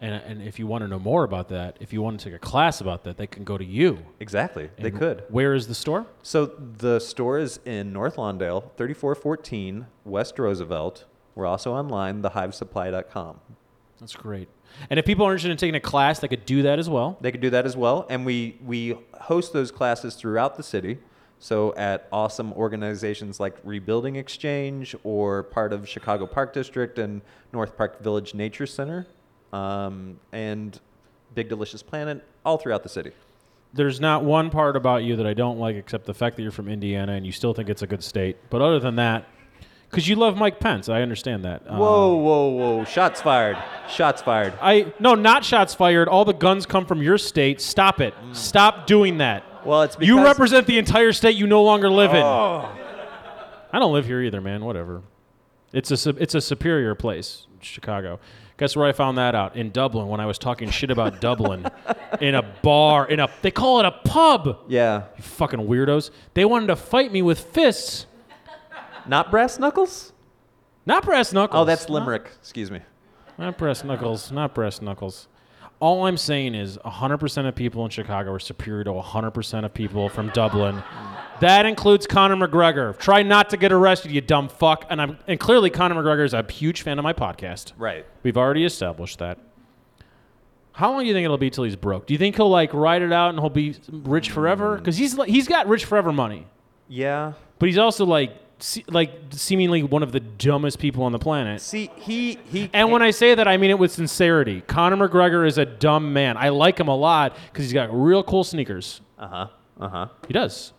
And, and if you want to know more about that, if you want to take a class about that, they can go to you. Exactly, they could. Where is the store? So the store is in North Lawndale, 3414 West Roosevelt. We're also online, thehivesupply.com. That's great. And if people are interested in taking a class, they could do that as well. They could do that as well, and we we host those classes throughout the city. So at awesome organizations like Rebuilding Exchange or part of Chicago Park District and North Park Village Nature Center, um, and Big Delicious Planet, all throughout the city. There's not one part about you that I don't like except the fact that you're from Indiana and you still think it's a good state. But other than that, because you love Mike Pence, I understand that. Uh, Whoa, whoa, whoa! Shots fired! Shots fired! I no, not shots fired. All the guns come from your state. Stop it. Stop doing that. Well, it's because you represent the entire state you no longer live in. I don't live here either, man. Whatever. It's a su- it's a superior place, Chicago. Guess where I found that out? In Dublin, when I was talking shit about [laughs] Dublin, in a bar, in a they call it a pub. Yeah, You fucking weirdos. They wanted to fight me with fists, not brass knuckles. not brass knuckles. Oh, that's Limerick. Excuse me. Not brass knuckles. Not brass knuckles. All I'm saying is 100% of people in Chicago are superior to 100% of people from Dublin. That includes Conor McGregor. Try not to get arrested, you dumb fuck. And I'm and clearly Conor McGregor is a huge fan of my podcast. Right. We've already established that. How long do you think it'll be till he's broke? Do you think he'll like ride it out and he'll be rich forever? Because he's like, he's got rich forever money, Yeah. but he's also like se- like seemingly one of the dumbest people on the planet. See, he he. And when I say that, I mean it with sincerity. Conor McGregor is a dumb man. I like him a lot because he's got real cool sneakers. Uh huh. Uh huh. He does.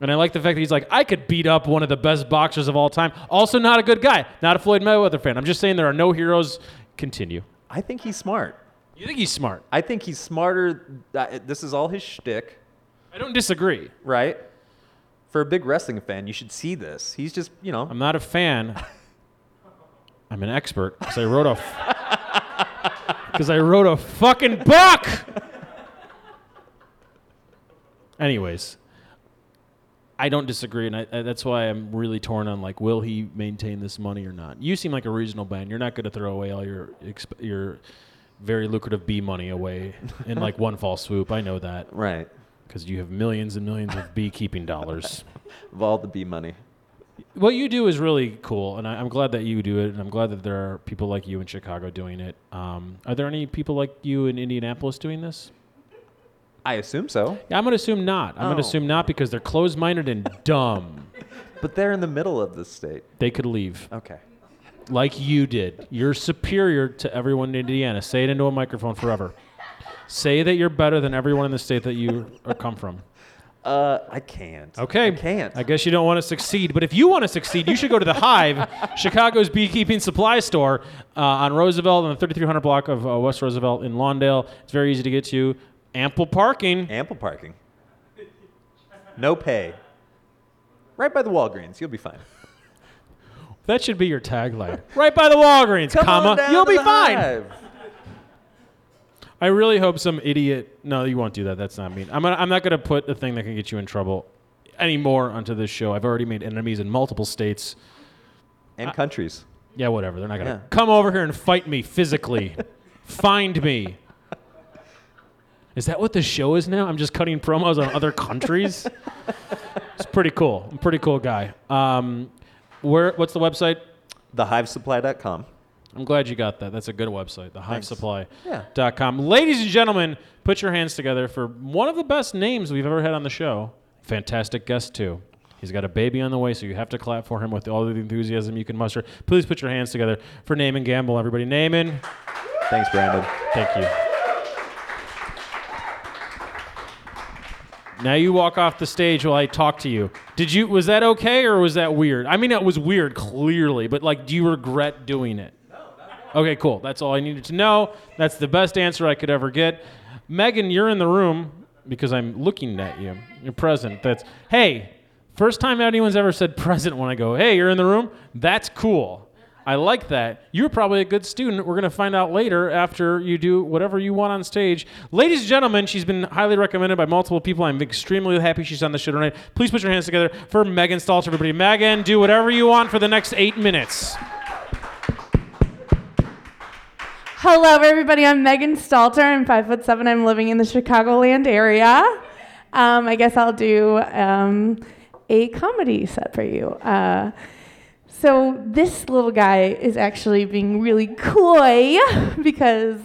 And I like the fact that he's like, I could beat up one of the best boxers of all time. Also, not a good guy. Not a Floyd Mayweather fan. I'm just saying there are no heroes. Continue. I think he's smart. You think he's smart? I think he's smarter. uh, This is all his shtick, I don't disagree. right? For a big wrestling fan, you should see this. He's just, you know, I'm not a fan. I'm an expert because I wrote a because [laughs] I wrote a fucking book. Anyways, I don't disagree, and I, I, that's why I'm really torn on like, will he maintain this money or not? You seem like a reasonable man. You're not going to throw away all your exp- your very lucrative B money away in like one [laughs] fall swoop. I know that right. Because you have millions and millions of beekeeping dollars. [laughs] Of all the bee money. what you do is really cool, and I, I'm glad that you do it, and I'm glad that there are people like you in Chicago doing it. Um, are there any people like you in Indianapolis doing this? I assume so. Yeah, I'm going to assume not. I'm going Oh. to assume not because they're closed-minded and [laughs] dumb. But they're in the middle of the state. They could leave Okay. like you did. You're superior to everyone in Indiana. Say it into a microphone forever. Say that you're better than everyone in the state that you [laughs] are come from. Uh, I can't. Okay. I can't. I guess you don't want to succeed, but if you want to succeed, you should go to the Hive, [laughs] Chicago's beekeeping supply store uh, on Roosevelt on the 3300 block of uh, West Roosevelt in Lawndale. It's very easy to get to. Ample parking. Ample parking. No pay. Right by the Walgreens. You'll be fine. That should be your tagline. Right by the Walgreens, Come comma, you'll be fine. Hive. I really hope some idiot. No, you won't do that. That's not mean. I'm, gonna, I'm not going to put a thing that can get you in trouble anymore onto this show. I've already made enemies in multiple states. And countries. Yeah, whatever. They're not going to Yeah. come over here and fight me physically. [laughs] Find me. Is that what the show is now? I'm just cutting promos on other countries. [laughs] it's pretty cool. I'm a pretty cool guy. Um, where? What's the website? TheHiveSupply.com. I'm glad you got that. That's a good website. Thanks. Yeah. TheHiveSupply.com. Ladies and gentlemen, put your hands together for one of the best names we've ever had on the show. Fantastic guest too. He's got a baby on the way, so you have to clap for him with all the enthusiasm you can muster. Please put your hands together for Naaman Gambill, everybody. Naaman, Thanks, Brandon. thank you. Now you walk off the stage while I talk to you. Did you? Was that okay or was that weird? I mean, it was weird, clearly, but like, do you regret doing it? Okay, cool. That's all I needed to know. That's the best answer I could ever get. Megan, you're in the room because I'm looking at you. You're present. That's hey. First time anyone's ever said present when I go, hey, you're in the room. That's cool. I like that. You're probably a good student. We're going to find out later after you do whatever you want on stage. Ladies and gentlemen, she's been highly recommended by multiple people. I'm extremely happy she's on the show tonight. Please put your hands together for Megan Stalter, everybody. Megan, do whatever you want for the next eight minutes. Hello, everybody. I'm Megan Stalter. I'm five foot seven. I'm living in the Chicagoland area. Um, I guess I'll do um, a comedy set for you. Uh, so this little guy is actually being really coy [laughs] because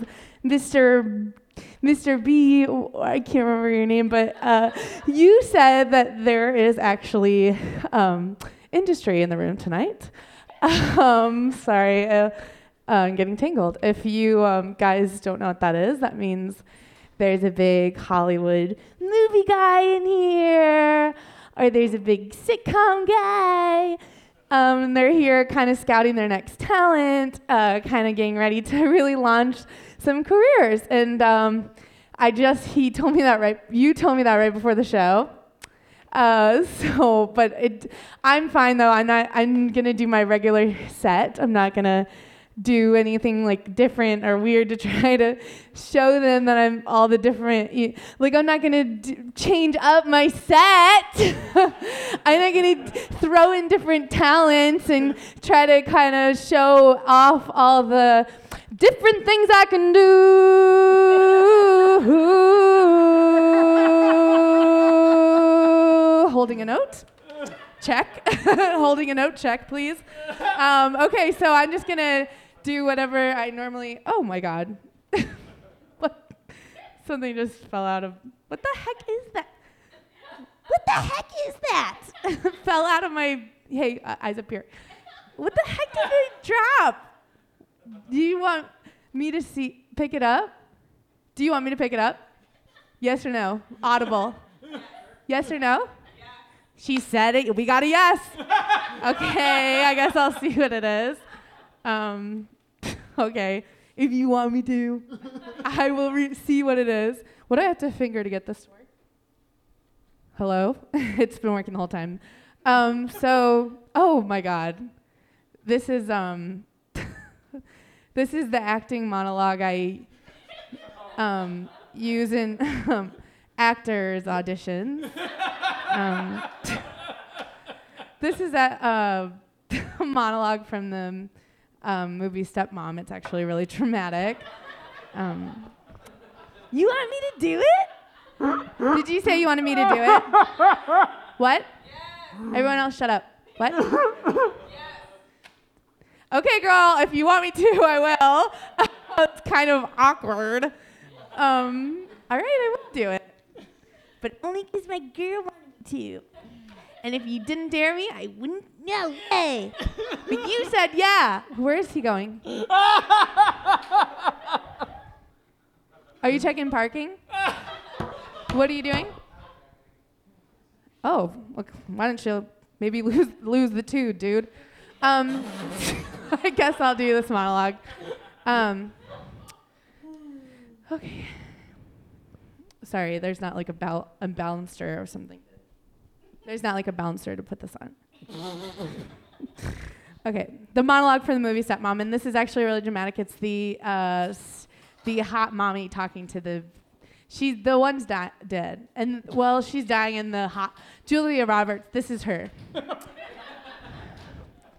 Mr. Mr. B, I can't remember your name, but uh, you said that there is actually um, industry in the room tonight. [laughs] Um, sorry, uh, I'm getting tangled. If you um, guys don't know what that is, that means there's a big Hollywood movie guy in here, or there's a big sitcom guy. Um, they're here kind of scouting their next talent, uh, kind of getting ready to [laughs] really launch some careers. And um, I just, he told me that right, you told me that right before the show. Uh, [laughs] so, but it, I'm fine though. I'm not, I'm gonna do my regular set. I'm not gonna do anything like different or weird to [laughs] try to show them that I'm all the different. Like I'm not gonna d- change up my set. [laughs] I'm not gonna throw in different talents and try to kind of show off all the different things I can do. [laughs] Holding a note. Check. Holding a note. Check, please. Um, okay, so I'm just gonna do whatever I normally. Oh my God. [laughs] what? Something just fell out of. What the heck is that? What the heck is that? [laughs] fell out of my. Hey, uh, eyes up here. What the heck did it drop? Do you want me to see pick it up? Do you want me to pick it up? Yes or no? Audible. Yes or no? She said it. We got a yes. [laughs] Okay, I guess I'll see what it is. Um, okay, if you want me to, I will re- see what it is. What do I have to finger to get this to work? Hello? [laughs] it's been working the whole time. Um, so, oh my God. This is, um, [laughs] this is the acting monologue I um, use in um, actors' auditions. Um, [laughs] this is a uh, monologue from the um, movie Stepmom. It's actually really [laughs] traumatic. Um, you want me to do it? Did you say you wanted me to do it? [laughs] What? Everyone else, shut up. What? [laughs] Okay, girl, if you want me to, I will. it's kind of awkward. Um, all right, I will do it. But only because my girl wanted me to. And if you didn't dare me, I wouldn't. No way. but you said yeah. Where is he going? Are you checking parking? What are you doing? Oh, look, why don't you maybe [laughs] lose lose the two, dude? Um, [laughs] I guess I'll do this monologue. Um, okay. Sorry, there's not like a, bal- a balancer or something. There's not like a balancer to put this on. Okay, the monologue for the movie Stepmom, and this is actually really dramatic. It's the uh, the hot mommy talking to the. She's the one's di- dead, and well, she's dying in the hot. Julia Roberts. This is her. [laughs] and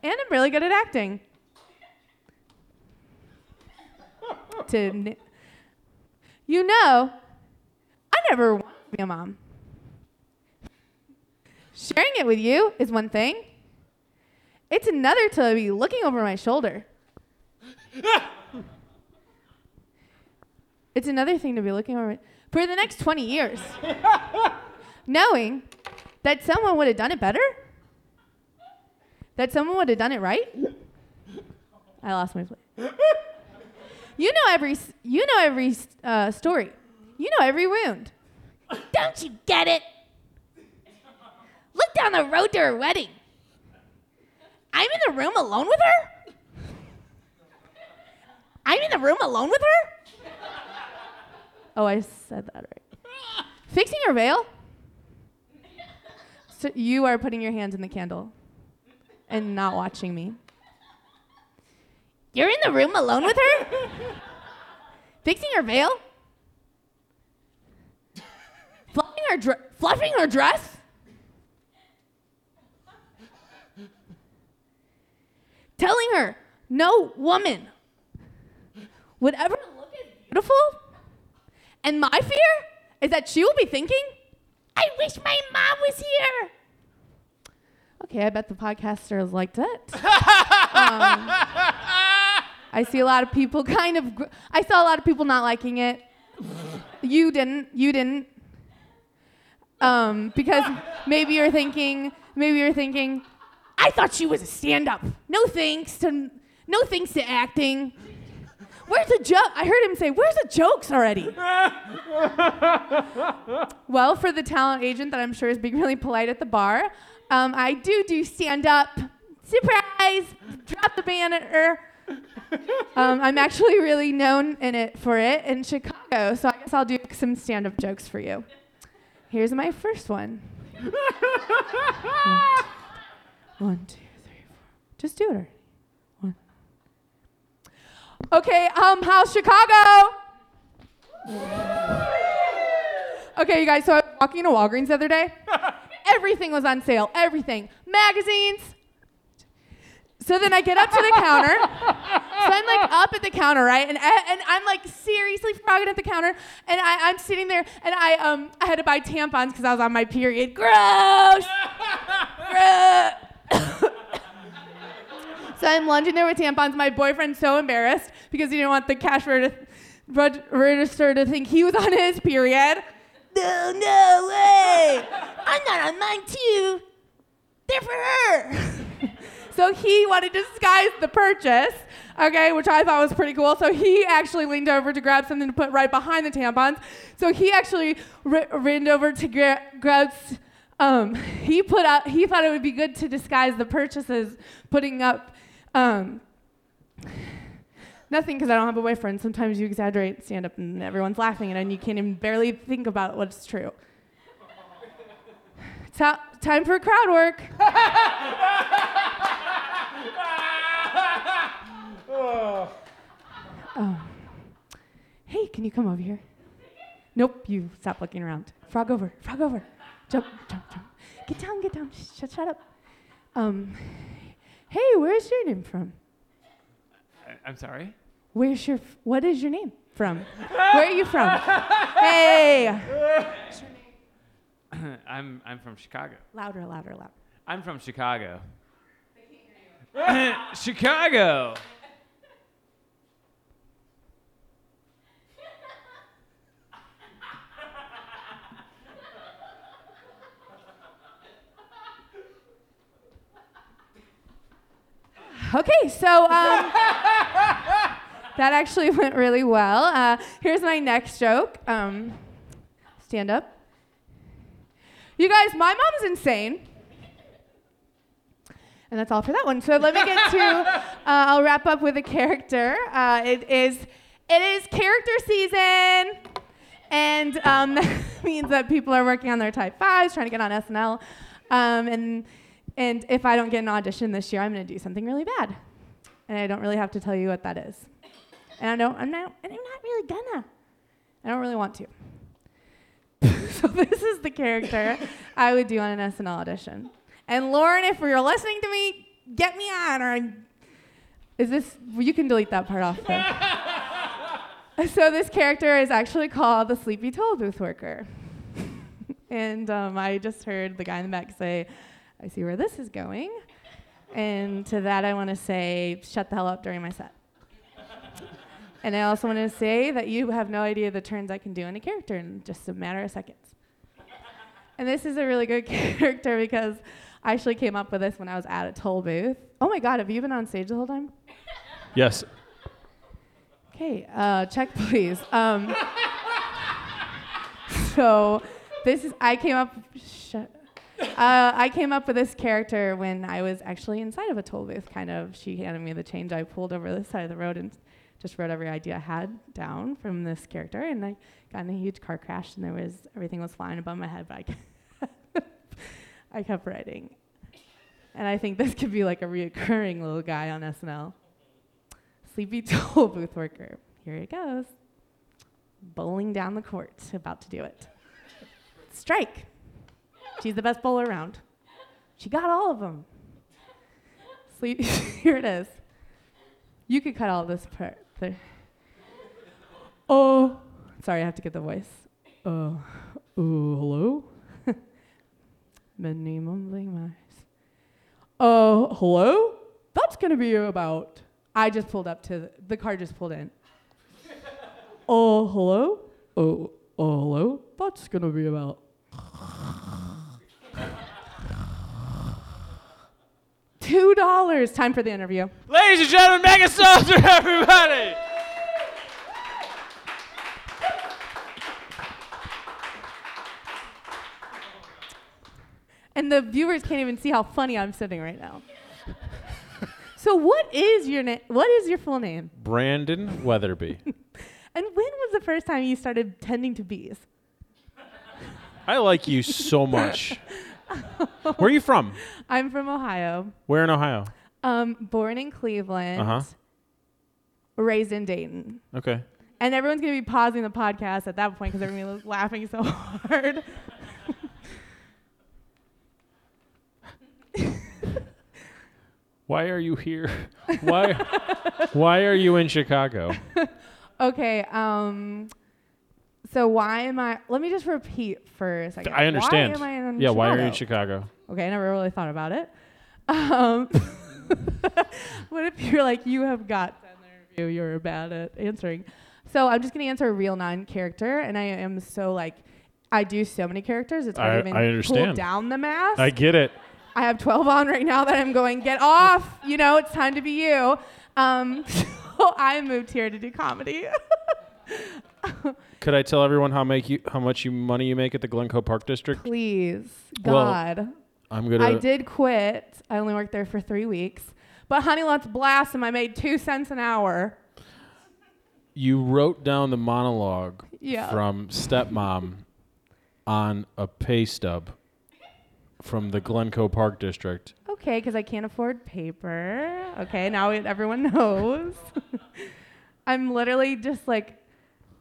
I'm really good at acting. to, n- you know, I never want to be a mom. Sharing it with you is one thing. It's another to be looking over my shoulder. [laughs] it's another thing to be looking over my, for the next 20 years. [laughs] knowing that someone would have done it better, that someone would have done it right. I lost my place. [laughs] You know every you know every uh, story. You know every wound. Don't you get it? Down the road to her wedding. I'm in the room alone with her? I'm in the room alone with her? Oh, I said that right. Fixing her veil? So you are putting your hands in the candle and not watching me. You're in the room alone with her? Fixing her veil? Fluffing her, dr- fluffing her dress? Telling her, no woman would ever look as beautiful? And my fear is that she will be thinking, I wish my mom was here. Okay, I bet the podcasters liked it. um, I see a lot of people kind of. Gr- I saw a lot of people not liking it. You didn't. You didn't. Um, because maybe you're thinking. Maybe you're thinking. I thought she was a stand-up. No thanks to. No thanks to acting. Where's the joke? I heard him say, "Where's the jokes already?" [laughs] well, for the talent agent that I'm sure is being really polite at the bar, um, I do do stand-up. Surprise! Drop the banner. Um, I'm actually really known in it for it in Chicago, so I guess I'll do some stand-up jokes for you. Here's my first one. [laughs] One, two, three, four. Just do it. already. One. Okay, um, how's Chicago? Okay, you guys, so I was walking to Walgreens the other day. [laughs] Everything was on sale. Everything. Magazines. So then I get up to the counter. So I'm like up at the counter, right? And, and I'm like seriously frogging at the counter. And I, I'm sitting there and I um I had to buy tampons because I was on my period. Gross! [laughs] Gross! So I'm lunging there with tampons. My boyfriend's so embarrassed because he didn't want the cash register register to think he was on his period. No, no way! I'm not on mine too. They're for her. [laughs] so he wanted to disguise the purchase, okay, which I thought was pretty cool. So he actually leaned over to grab something to put right behind the tampons. So he actually r- leaned over to gra- grab. Um, he put up. He thought it would be good to disguise the purchases, putting up. Um, [sighs] Nothing because I don't have a boyfriend. Sometimes you exaggerate, stand up, and everyone's laughing, and then you can't even barely think about what's true. [sighs] Ta- time for crowd work. [laughs] Oh. Hey, can you come over here? Nope, you stop looking around. Frog over, frog over. Jump, jump, jump. Get down, get down. Shut, shut up. Um, hey, where's your name from? I'm sorry? Where's your, f- what is your name from? Where are you from? hey. What's your name? I'm, I'm from Chicago. Louder, louder, louder. I'm from Chicago. [coughs] Chicago! Okay, so um, [laughs] that actually went really well. Uh, here's my next joke. Um, stand up. You guys, my mom's insane. And that's all for that one. So let me get to. [laughs] Uh, I'll wrap up with a character. Uh, it is. It is character season, and um, [laughs] that means that people are working on their type fives, trying to get on SNL. Um, and and if I don't get an audition this year, I'm going to do something really bad, and I don't really have to tell you what that is. And I don't. I'm not. And I'm not really gonna. I don't really want to. [laughs] so this is the character I would do on an SNL audition. And Lauren, if you're listening to me, get me on. Or I'm- is this? You can delete that part off. Though. [laughs] so this character is actually called the Sleepy Toll Booth Worker. [laughs] and um, I just heard the guy in the back say, "I see where this is going." And to that, I want to say, "Shut the hell up" during my set. And I also want to say that you have no idea the turns I can do in a character in just a matter of seconds. And this is a really good [laughs] character because I actually came up with this when I was at a toll booth. Oh my God, have you been on stage the whole time? Yes. Okay, uh, check please. Um, [laughs] so this is I came up. Shut. Uh, I came up with this character when I was actually inside of a toll booth. Kind of, she handed me the change. I pulled over this side of the road and just wrote every idea I had down from this character. And I got in a huge car crash, and there was everything was flying above my head, but I, kept- [laughs] I kept writing. And I think this could be like a reoccurring little guy on SNL. Sleepy [laughs] toll booth worker. Here it goes. Bowling down the court, about to do it. Strike. She's the best bowler around. She got all of them. Sleep. [laughs] Here it is. You could cut all this part. There. Oh, sorry, I have to get the voice. Uh, [laughs] oh, hello. Many mumbling mice. Uh, hello. That's gonna be about I just pulled up to the, the car. Just pulled in. Oh, hello. Oh, oh, hello. That's gonna be about. Two dollars. Time for the interview. Ladies and gentlemen, Megan Stalter, everybody. And the viewers can't even see how funny I'm sitting right now. so, what is your name? What is your full name? Brandon Wetherbee. [laughs] And when was the first time you started tending to bees? I like you so much. [laughs] [laughs] Where are you from? I'm from Ohio. Where in Ohio? Um, born in Cleveland. Uh-huh. Raised in Dayton. Okay. And everyone's gonna be pausing the podcast at that point because they're gonna be [laughs] laughing so hard. Why are you here? Why why are you in Chicago? [laughs] okay. Um. So why am I? Let me just repeat for a second. I understand. Why am I in yeah, why are you in Chicago? Chicago? Okay, I never really thought about it. Um, [laughs] what if you're like, you have got to interview, you're bad at answering. So I'm just going to answer a real non-character, and I am so like, I do so many characters, it's hard I- to even I pull down the mask. I get it. I have 12 on right now that I'm going, get off, you know, it's time to be you. Um, [laughs] so I moved here to do comedy. [laughs] [laughs] Could I tell everyone how make you how much you money you make at the Glencoe Park District? Please, Well, God. I'm gonna I did quit. I only worked there for three weeks. But Honey Let's Blast him. I made two cents an hour. you wrote down the monologue Yeah. from Stepmom on a pay stub from the Glencoe Park District. Okay, because I can't afford paper. Okay, now everyone [laughs] knows. I'm literally just like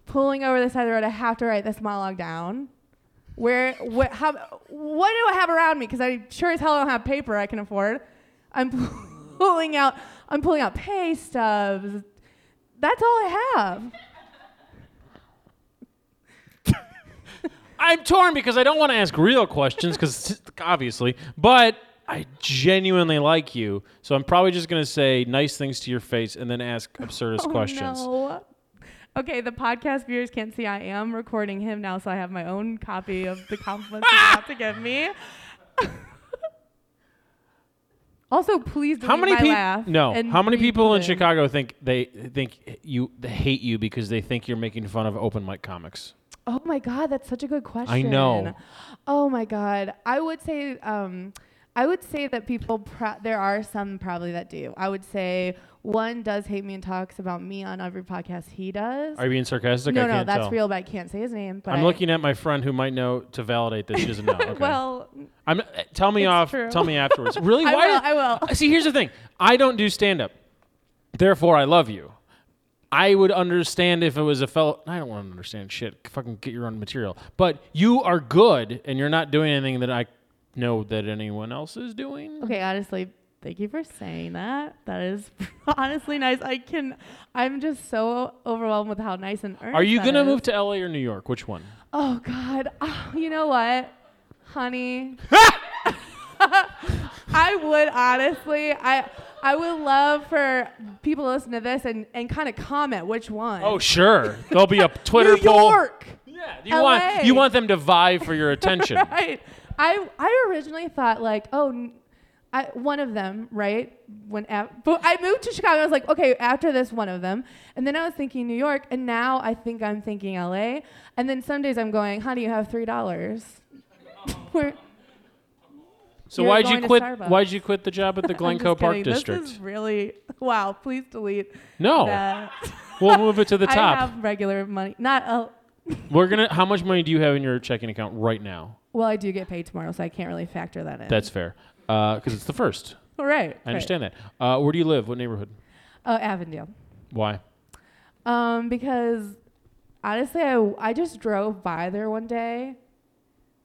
pulling over the side of the road. I have to write this monologue down. Where, what, how, what do I have around me? Because I sure as hell don't have paper I can afford. I'm [laughs] pulling out, I'm pulling out pay stubs. That's all I have. I'm torn because I don't want to ask real questions because obviously, but I genuinely like you, so I'm probably just gonna say nice things to your face and then ask absurdist Oh, questions. no. Okay, the podcast viewers can't see I am recording him now, so I have my own copy of the compliments [laughs] he's about to give me. [laughs] also, please delete How many my people? laugh. No. and How many people in it Chicago think they think you they hate you because they think you're making fun of open mic comics? Oh my god, that's such a good question. I know. Oh my god, I would say, um, I would say that people. Pro- there are some probably that do. I would say one does hate me and talks about me on every podcast he does. Are you being sarcastic? no, I no, that's tell. real, but I can't say his name. But I'm I- looking at my friend who might know to validate that she doesn't know. [laughs] Okay. well, I'm. uh, Tell me off. true. Tell me [laughs] afterwards. Really? I Why? will. I will. [laughs] See, here's the thing. I don't do stand up. Therefore, I love you. I would understand if it was a fellow. I don't want to understand shit. Fucking get your own material. But you are good, and you're not doing anything that I know that anyone else is doing. Okay, honestly, thank you for saying that. That is [laughs] honestly nice. I can. I'm just so overwhelmed with how nice and earnest. Are you gonna is. move to LA or New York? Which one? Oh God. Oh, [laughs] you know what, honey? [laughs] I would honestly. I. I would love for people to listen to this and, and kind of comment which one. Oh, sure. There'll be a Twitter New poll. York. Yeah, you want you want them to vie for your attention. right. I I originally thought like, oh, I, one of them, right? When but I moved to Chicago, I was like, okay, after this, one of them, and then I was thinking New York, and now I think I'm thinking LA, and then some days I'm going, honey, you have three dollars. [laughs] So why'd you quit? Why'd you quit the job at the [laughs] Glencoe Park kidding. District? This is really wow. Please delete no, that. we'll move it to the [laughs] top. I have regular money, not a. We're gonna. How much money do you have in your checking account right now? Well, I do get paid tomorrow, so I can't really factor that in. That's fair, because it's the first. all right. I understand that. Uh, where do you live? What neighborhood? Uh, Avondale. Why? Um, because honestly, I, I just drove by there one day.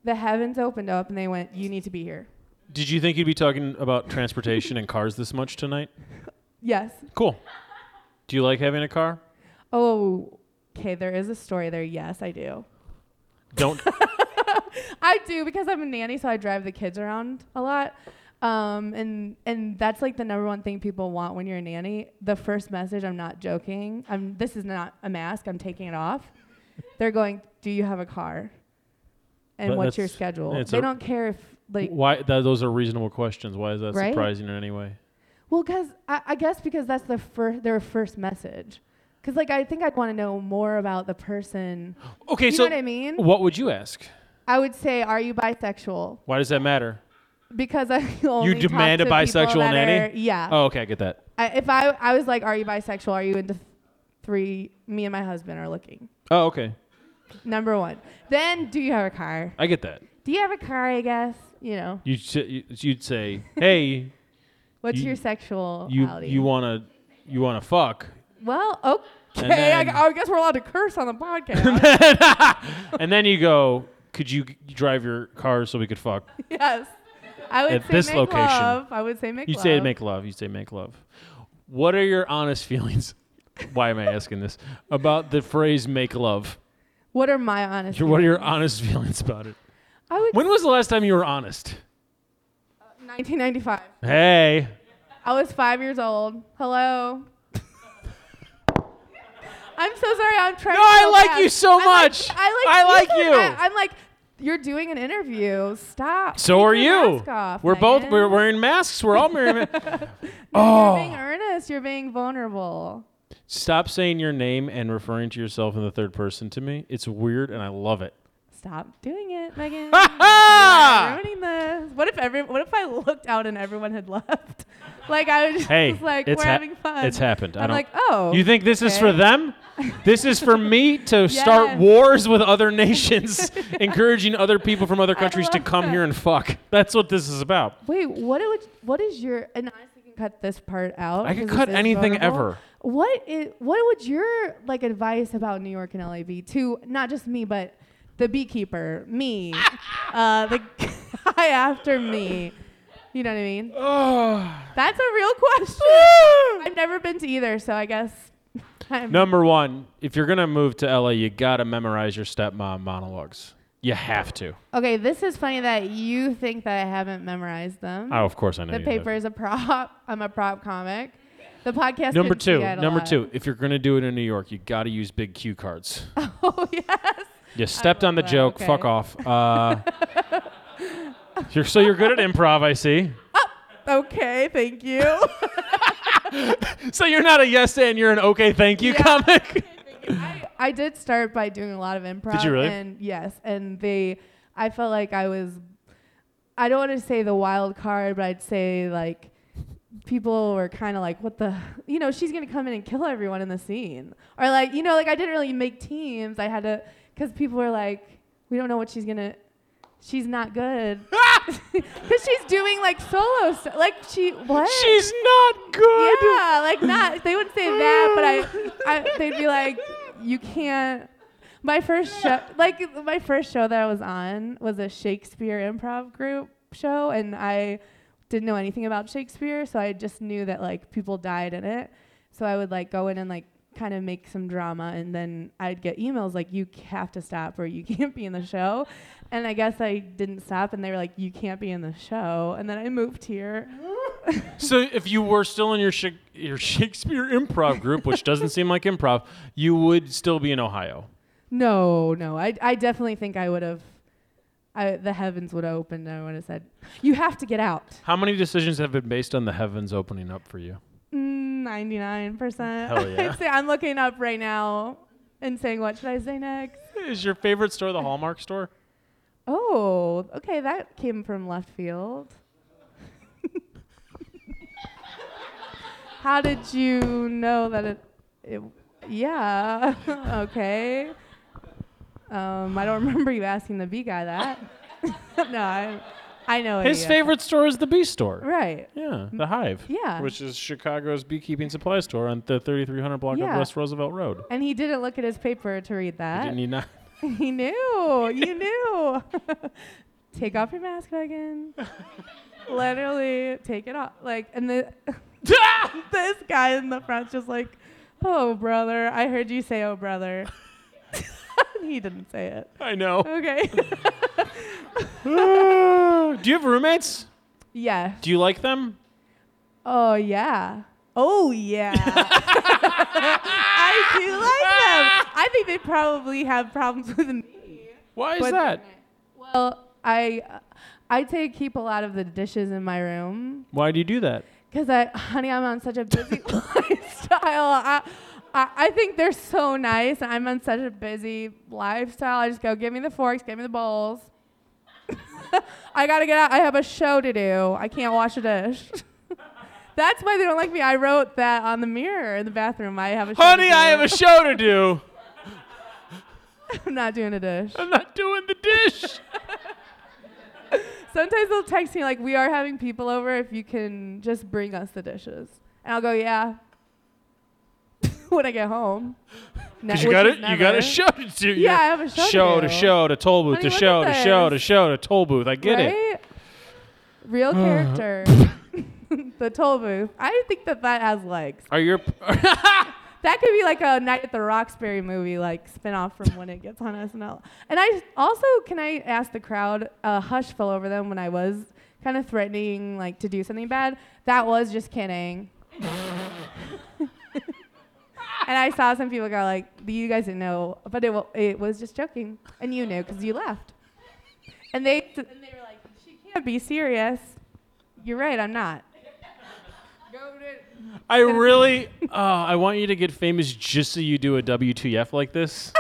The heavens opened up and they went, You need to be here. Did you think you'd be talking about transportation and cars this much tonight? [laughs] Yes. Cool. Do you like having a car? Oh, okay. There is a story there. Yes, I do. Don't. [laughs] [laughs] I do because I'm a nanny, so I drive the kids around a lot. Um, and and that's like the number one thing people want when you're a nanny. The first message, I'm not joking. I'm this is not a mask. I'm taking it off. They're going, "Do you have a car?" And But what's your schedule? They don't care if like Why? That, those are reasonable questions. Why is that Right? surprising in any way? Well, because I, I guess because that's the first their first message. Because like I think I'd want to know more about the person. Okay, you so know what I mean? what would you ask? I would say, "Are you bisexual?" Why does that matter? Because I [laughs] only You demand a to people bisexual that nanny? are- yeah. Oh, okay, I get that. I, if I I was like, "Are you bisexual?" Are you into th- three? Me and my husband are looking. Oh, okay, Number one. Then, do you have a car? I get that. Do you have a car? I guess you know. You you'd say, hey, What's You- your you sexuality? you wanna you wanna fuck, well, okay. I, I guess we're allowed to curse on the podcast. [laughs] and then you go, could you g- drive your car so we could fuck? [laughs] yes. I would At say this make location. love. I would say make love. You love. say make love. You say make love. What are your honest [laughs] feelings? Why am I asking this about the phrase "make love"? What are my honest? Your- What are your honest feelings about it? I would. When was the last time you were honest? Uh, 1995. Hey, I was five years old. Hello. I'm so sorry. I'm trying. No, I like bad. you so I like- much. I like. You. I like you. I, am like, you're doing an interview. Stop. so Take are you. off, we're both we're wearing masks. We're all wearing. ma- [laughs] [laughs] Oh. You're being earnest. You're being vulnerable. Stop saying your name and referring to yourself in the third person to me. It's weird and I love it. Stop doing it, [laughs] Megan. Ruining this. What if every? What if I looked out and everyone had left? like I was just Hey, like, it's we're ha- having fun. It's happened. I I'm don't. like, oh. you think this is for them? [laughs] This is for me to start wars with other nations, [laughs] encouraging other people from other countries to come that. here and fuck. That's what this is about. Wait, what would what is your and honestly you can cut this part out. I can cut anything vulnerable. ever. What is what would your like advice about New York and LA be to not just me but the beekeeper, me, [laughs] uh, the guy after me. You know what I mean? Oh. That's a real question. I've never been to either, so I guess. [laughs] Number one, if you're gonna move to LA, you gotta memorize your stepmom monologues. You have to. Okay, this is funny that you think that I haven't memorized them. Oh, of course I know. the you paper have. is a prop. I'm a prop comic. The podcast. Number two. Number lot. two. If you're gonna do it in New York, you gotta use big cue cards. [laughs] Oh yes. You stepped on the that, joke. okay. Fuck off. Uh, [laughs] you're so you're good at improv. I see. Oh, Okay, thank you. [laughs] So you're not a yes and you're an okay, thank you Yeah. [laughs] comic. [laughs] I, I did start by doing a lot of improv. Did you really? And yes, and they, I felt like I was, I don't want to say the wild card, but I'd say like people were kind of like, what the, you know, she's gonna come in and kill everyone in the scene, or like, you know, like I didn't really make teams. I had to, because people were like, we don't know what she's gonna. She's not good [laughs] ah! [laughs] because she's doing like solo stuff. Like she what? She's not good. Yeah, like not. They wouldn't say that, but I, [laughs] I, they'd be like, you can't. My first show, like my first show that I was on, was a Shakespeare improv group show, and I didn't know anything about Shakespeare, so I just knew that like people died in it. So I would like go in and like kind of make some drama, and then I'd get emails like, you have to stop or you [laughs] can't be in the show. And I guess I didn't stop, and they were like, you can't be in the show. And then I moved here. [laughs] So if you were still in your your [laughs] Shakespeare improv group, which doesn't seem like improv, you would still be in Ohio. No, no. I, I definitely think I would have. I, the heavens would have opened and I would have said, "You have to get out." How many decisions have been based on the heavens opening up for you? Ninety-nine percent. Hell [laughs] yeah. I'd say I'm looking up right now and saying, "What should I say next?" Is your favorite store the Hallmark store? Oh, okay. That came from left field. How did you know that it? it yeah. [laughs] okay. Um, I don't [laughs] remember you asking the B guy that. no, I, I know. His favorite store is the Bee Store. Right. Yeah, the Hive. Yeah. Which is Chicago's beekeeping supply store on the 3300 block Yeah. of West Roosevelt Road. And he didn't look at his paper to read that. didn't not. [laughs] he knew. You [laughs] knew. [laughs] take off your mask, Megan. Literally, take it off. Like, and the this guy in the front's just like, "Oh, brother, I heard you say, oh, brother." he didn't say it. I know. Okay. [laughs] Do you have roommates? Yes. Do you like them? Oh yeah. Oh yeah. [laughs] I do like them. I think they probably have problems with me. Why is but- that? Well, I I take keep a lot of the dishes in my room Why do you do that? because I, honey, I'm on such a busy [laughs] lifestyle. I, I I think they're so nice. I'm on such a busy lifestyle. I just go, give me the forks, give me the bowls. [laughs] I gotta get out. I have a show to do. I can't wash a dish. [laughs] That's why they don't like me. I wrote that on the mirror in the bathroom. I have a show Honey, to I have a show to do. [laughs] I'm not doing a dish. I'm not doing the dish. Sometimes they'll text me like, "We are having people over. If you can just bring us the dishes," and I'll go, "Yeah." [laughs] when I get home. [laughs] Because you got it. You got a show to do. Yeah, I have a show to show to do. show to toll booth Honey, to show to show to show to toll booth. I get it. Real uh-huh. character. [laughs] the toll booth. I think that that has legs. Are your That could be like a Night at the Roxbury movie, like spin-off from when it gets on SNL. And I also, can I ask the crowd, a hush fell over them when I was kind of threatening like to do something bad. That was just kidding. And I saw some people go like, "You guys didn't know," but it wa- it was just joking, and you knew because you laughed. And they and they were like, "She can't be serious." You're right, I'm not. [laughs] Go I really, uh, I want you to get famous just so you do a WTF like this,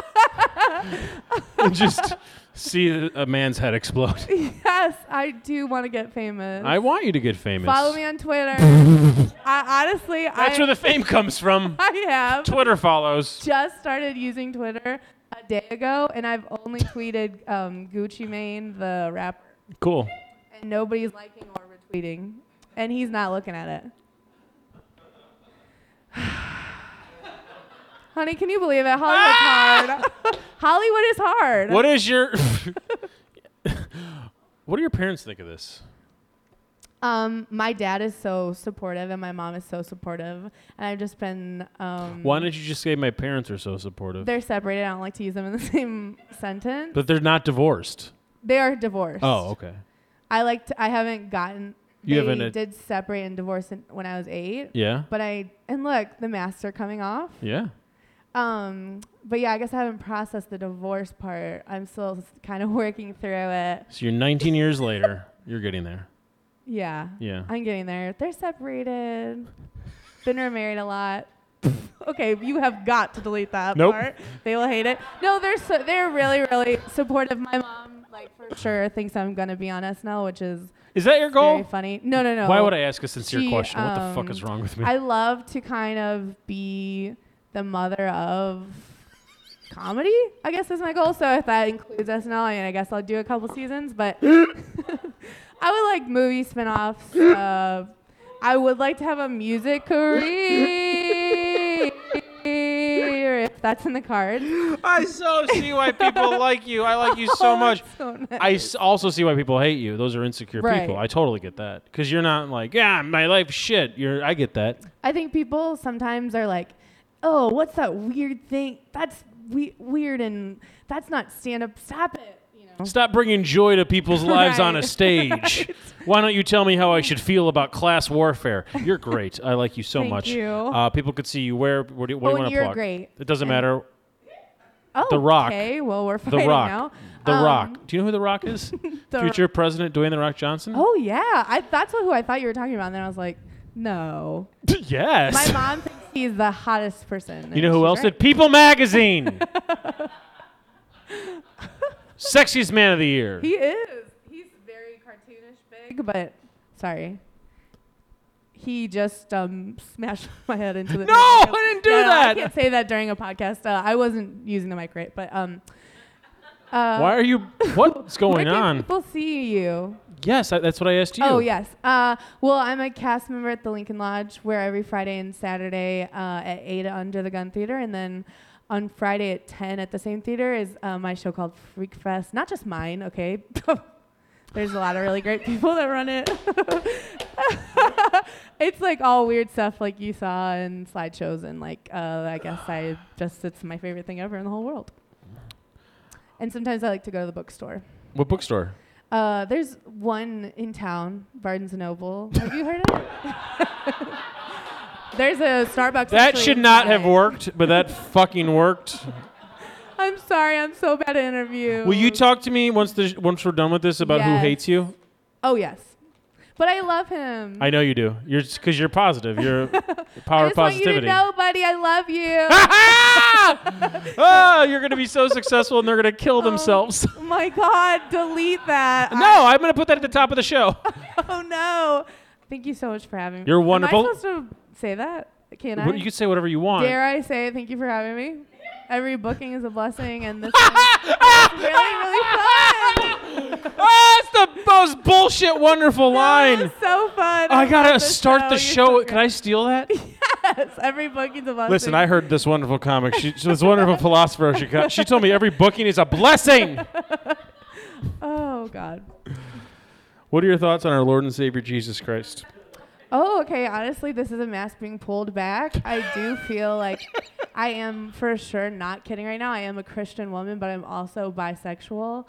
[laughs] just see a man's head explode. [laughs] Yes, I do want to get famous. I want you to get famous. Follow me on Twitter. [laughs] I honestly, That's I, where the fame comes from. [laughs] I have Twitter follows. just started using Twitter a day ago, and I've only tweeted um, Gucci Mane, the rapper, Cool. and nobody's liking or retweeting, and he's not looking at it. Honey, can you believe it? Hollywood's hard. Hollywood is hard. What is your? [laughs] what do your parents think of this? Um, my dad is so supportive, and my mom is so supportive, and I've just been. Um, Why don't you just say my parents are so supportive? They're separated. I don't like to use them in the [laughs] same sentence. but they're not divorced. They are divorced. Oh, okay. I like to. I haven't gotten. You haven't, did separate and divorce in, when I was eight. Yeah. But I and look, the masks are coming off. Yeah. Um, but yeah, I guess I haven't processed the divorce part. I'm still kind of working through it. So you're 19 years later. You're getting there. Yeah, Yeah. I'm getting there. They're separated. Been remarried a lot. okay, you have got to delete that Nope. part. They will hate it. No, they're so, they're really really supportive. My mom, like for sure, thinks I'm gonna be on SNL, which is Is that your goal? very funny. No, no, no. Why would I ask a sincere She, question? What the fuck um, is wrong with me? I love to kind of be the mother of comedy. I guess is my goal. So if that includes SNL, I mean, I guess I'll do a couple seasons. But [laughs] I would like movie spin-offs. Uh, I would like to have a music career if that's in the cards. I so see why people [laughs] like you. I like you so Oh, much. so nice. I s- also see why people hate you. Those are insecure people. I totally get that. Because you're not like, yeah, my life shit. You're. I get that. I think people sometimes are like, "Oh, what's that weird thing? That's we- weird and that's not stand up. Stop it." You know. Stop bringing joy to people's lives on a Right. [laughs] stage. Why don't you tell me how I should feel about class warfare? You're great. I like you so much. Thank much. you. Uh, people could see you. Where? What do you, what Oh, you and want to you're plug? great. It doesn't matter. Oh, The Rock. Okay, well we're The fighting Rock. now. The Um, Rock. Do you know who The Rock is? [laughs] The Future President Dwayne The Rock Johnson. Oh yeah, I, that's who I thought you were talking about. And then I was like, no. [laughs] yes. My mom thinks he's the hottest person. You know who else did? People Magazine. [laughs] Sexiest man of the year. He is. He's very cartoonish big, but sorry. He just um, smashed [laughs] my head into the. No, I didn't do no, that. I can't say that during a podcast. Uh, I wasn't using the mic right, but um. Uh, Why are you? What's [laughs] where going can on? People see you. Yes, I, that's what I asked you. Oh yes. Uh, well, I'm a cast member at the Lincoln Lodge, where every Friday and Saturday uh, at eight Under the Gun Theater, and then on Friday at ten at the same theater is uh, my show called Freak Fest. Not just mine, okay. [laughs] There's a lot of really great people that run it. [laughs] it's like all weird stuff like you saw in slideshows, and like uh, I guess I just it's my favorite thing ever in the whole world. And sometimes I like to go to the bookstore. What bookstore? Uh, there's one in town, Barnes and Noble. Have you heard of it? [laughs] there's a Starbucks. That should not have worked, but that fucking worked. [laughs] I'm sorry, I'm so bad at interview. Will you talk to me once the once we're done with this about who hates you? Oh yes, but I love him. I know you do. You're because you're positive. You're [laughs] I power just want you to know, buddy, I love you. oh, [laughs] you're gonna be so successful, and they're gonna kill oh, themselves. oh [laughs] my God, delete that. no, I'm gonna put that at the top of the show. Oh no. Thank you so much for having me. You're wonderful. Am I supposed to say that? Can I? You can say whatever you want. Dare I say thank you for having me? Every booking is a blessing, and this [laughs] is really, really fun. [laughs] oh, it's the most bullshit wonderful That line. was so fun. I gotta love this start the show. so Can I steal that? [laughs] Yes, every booking's a blessing. Listen, I heard this wonderful comic. She, she- this wonderful philosopher. She, got, she told me every booking is a blessing. Oh God. What are your thoughts on our Lord and Savior Jesus Christ? Oh, okay. Honestly, this is a mask being pulled back. I do feel like [laughs] I am for sure not kidding right now. I am a Christian woman, but I'm also bisexual.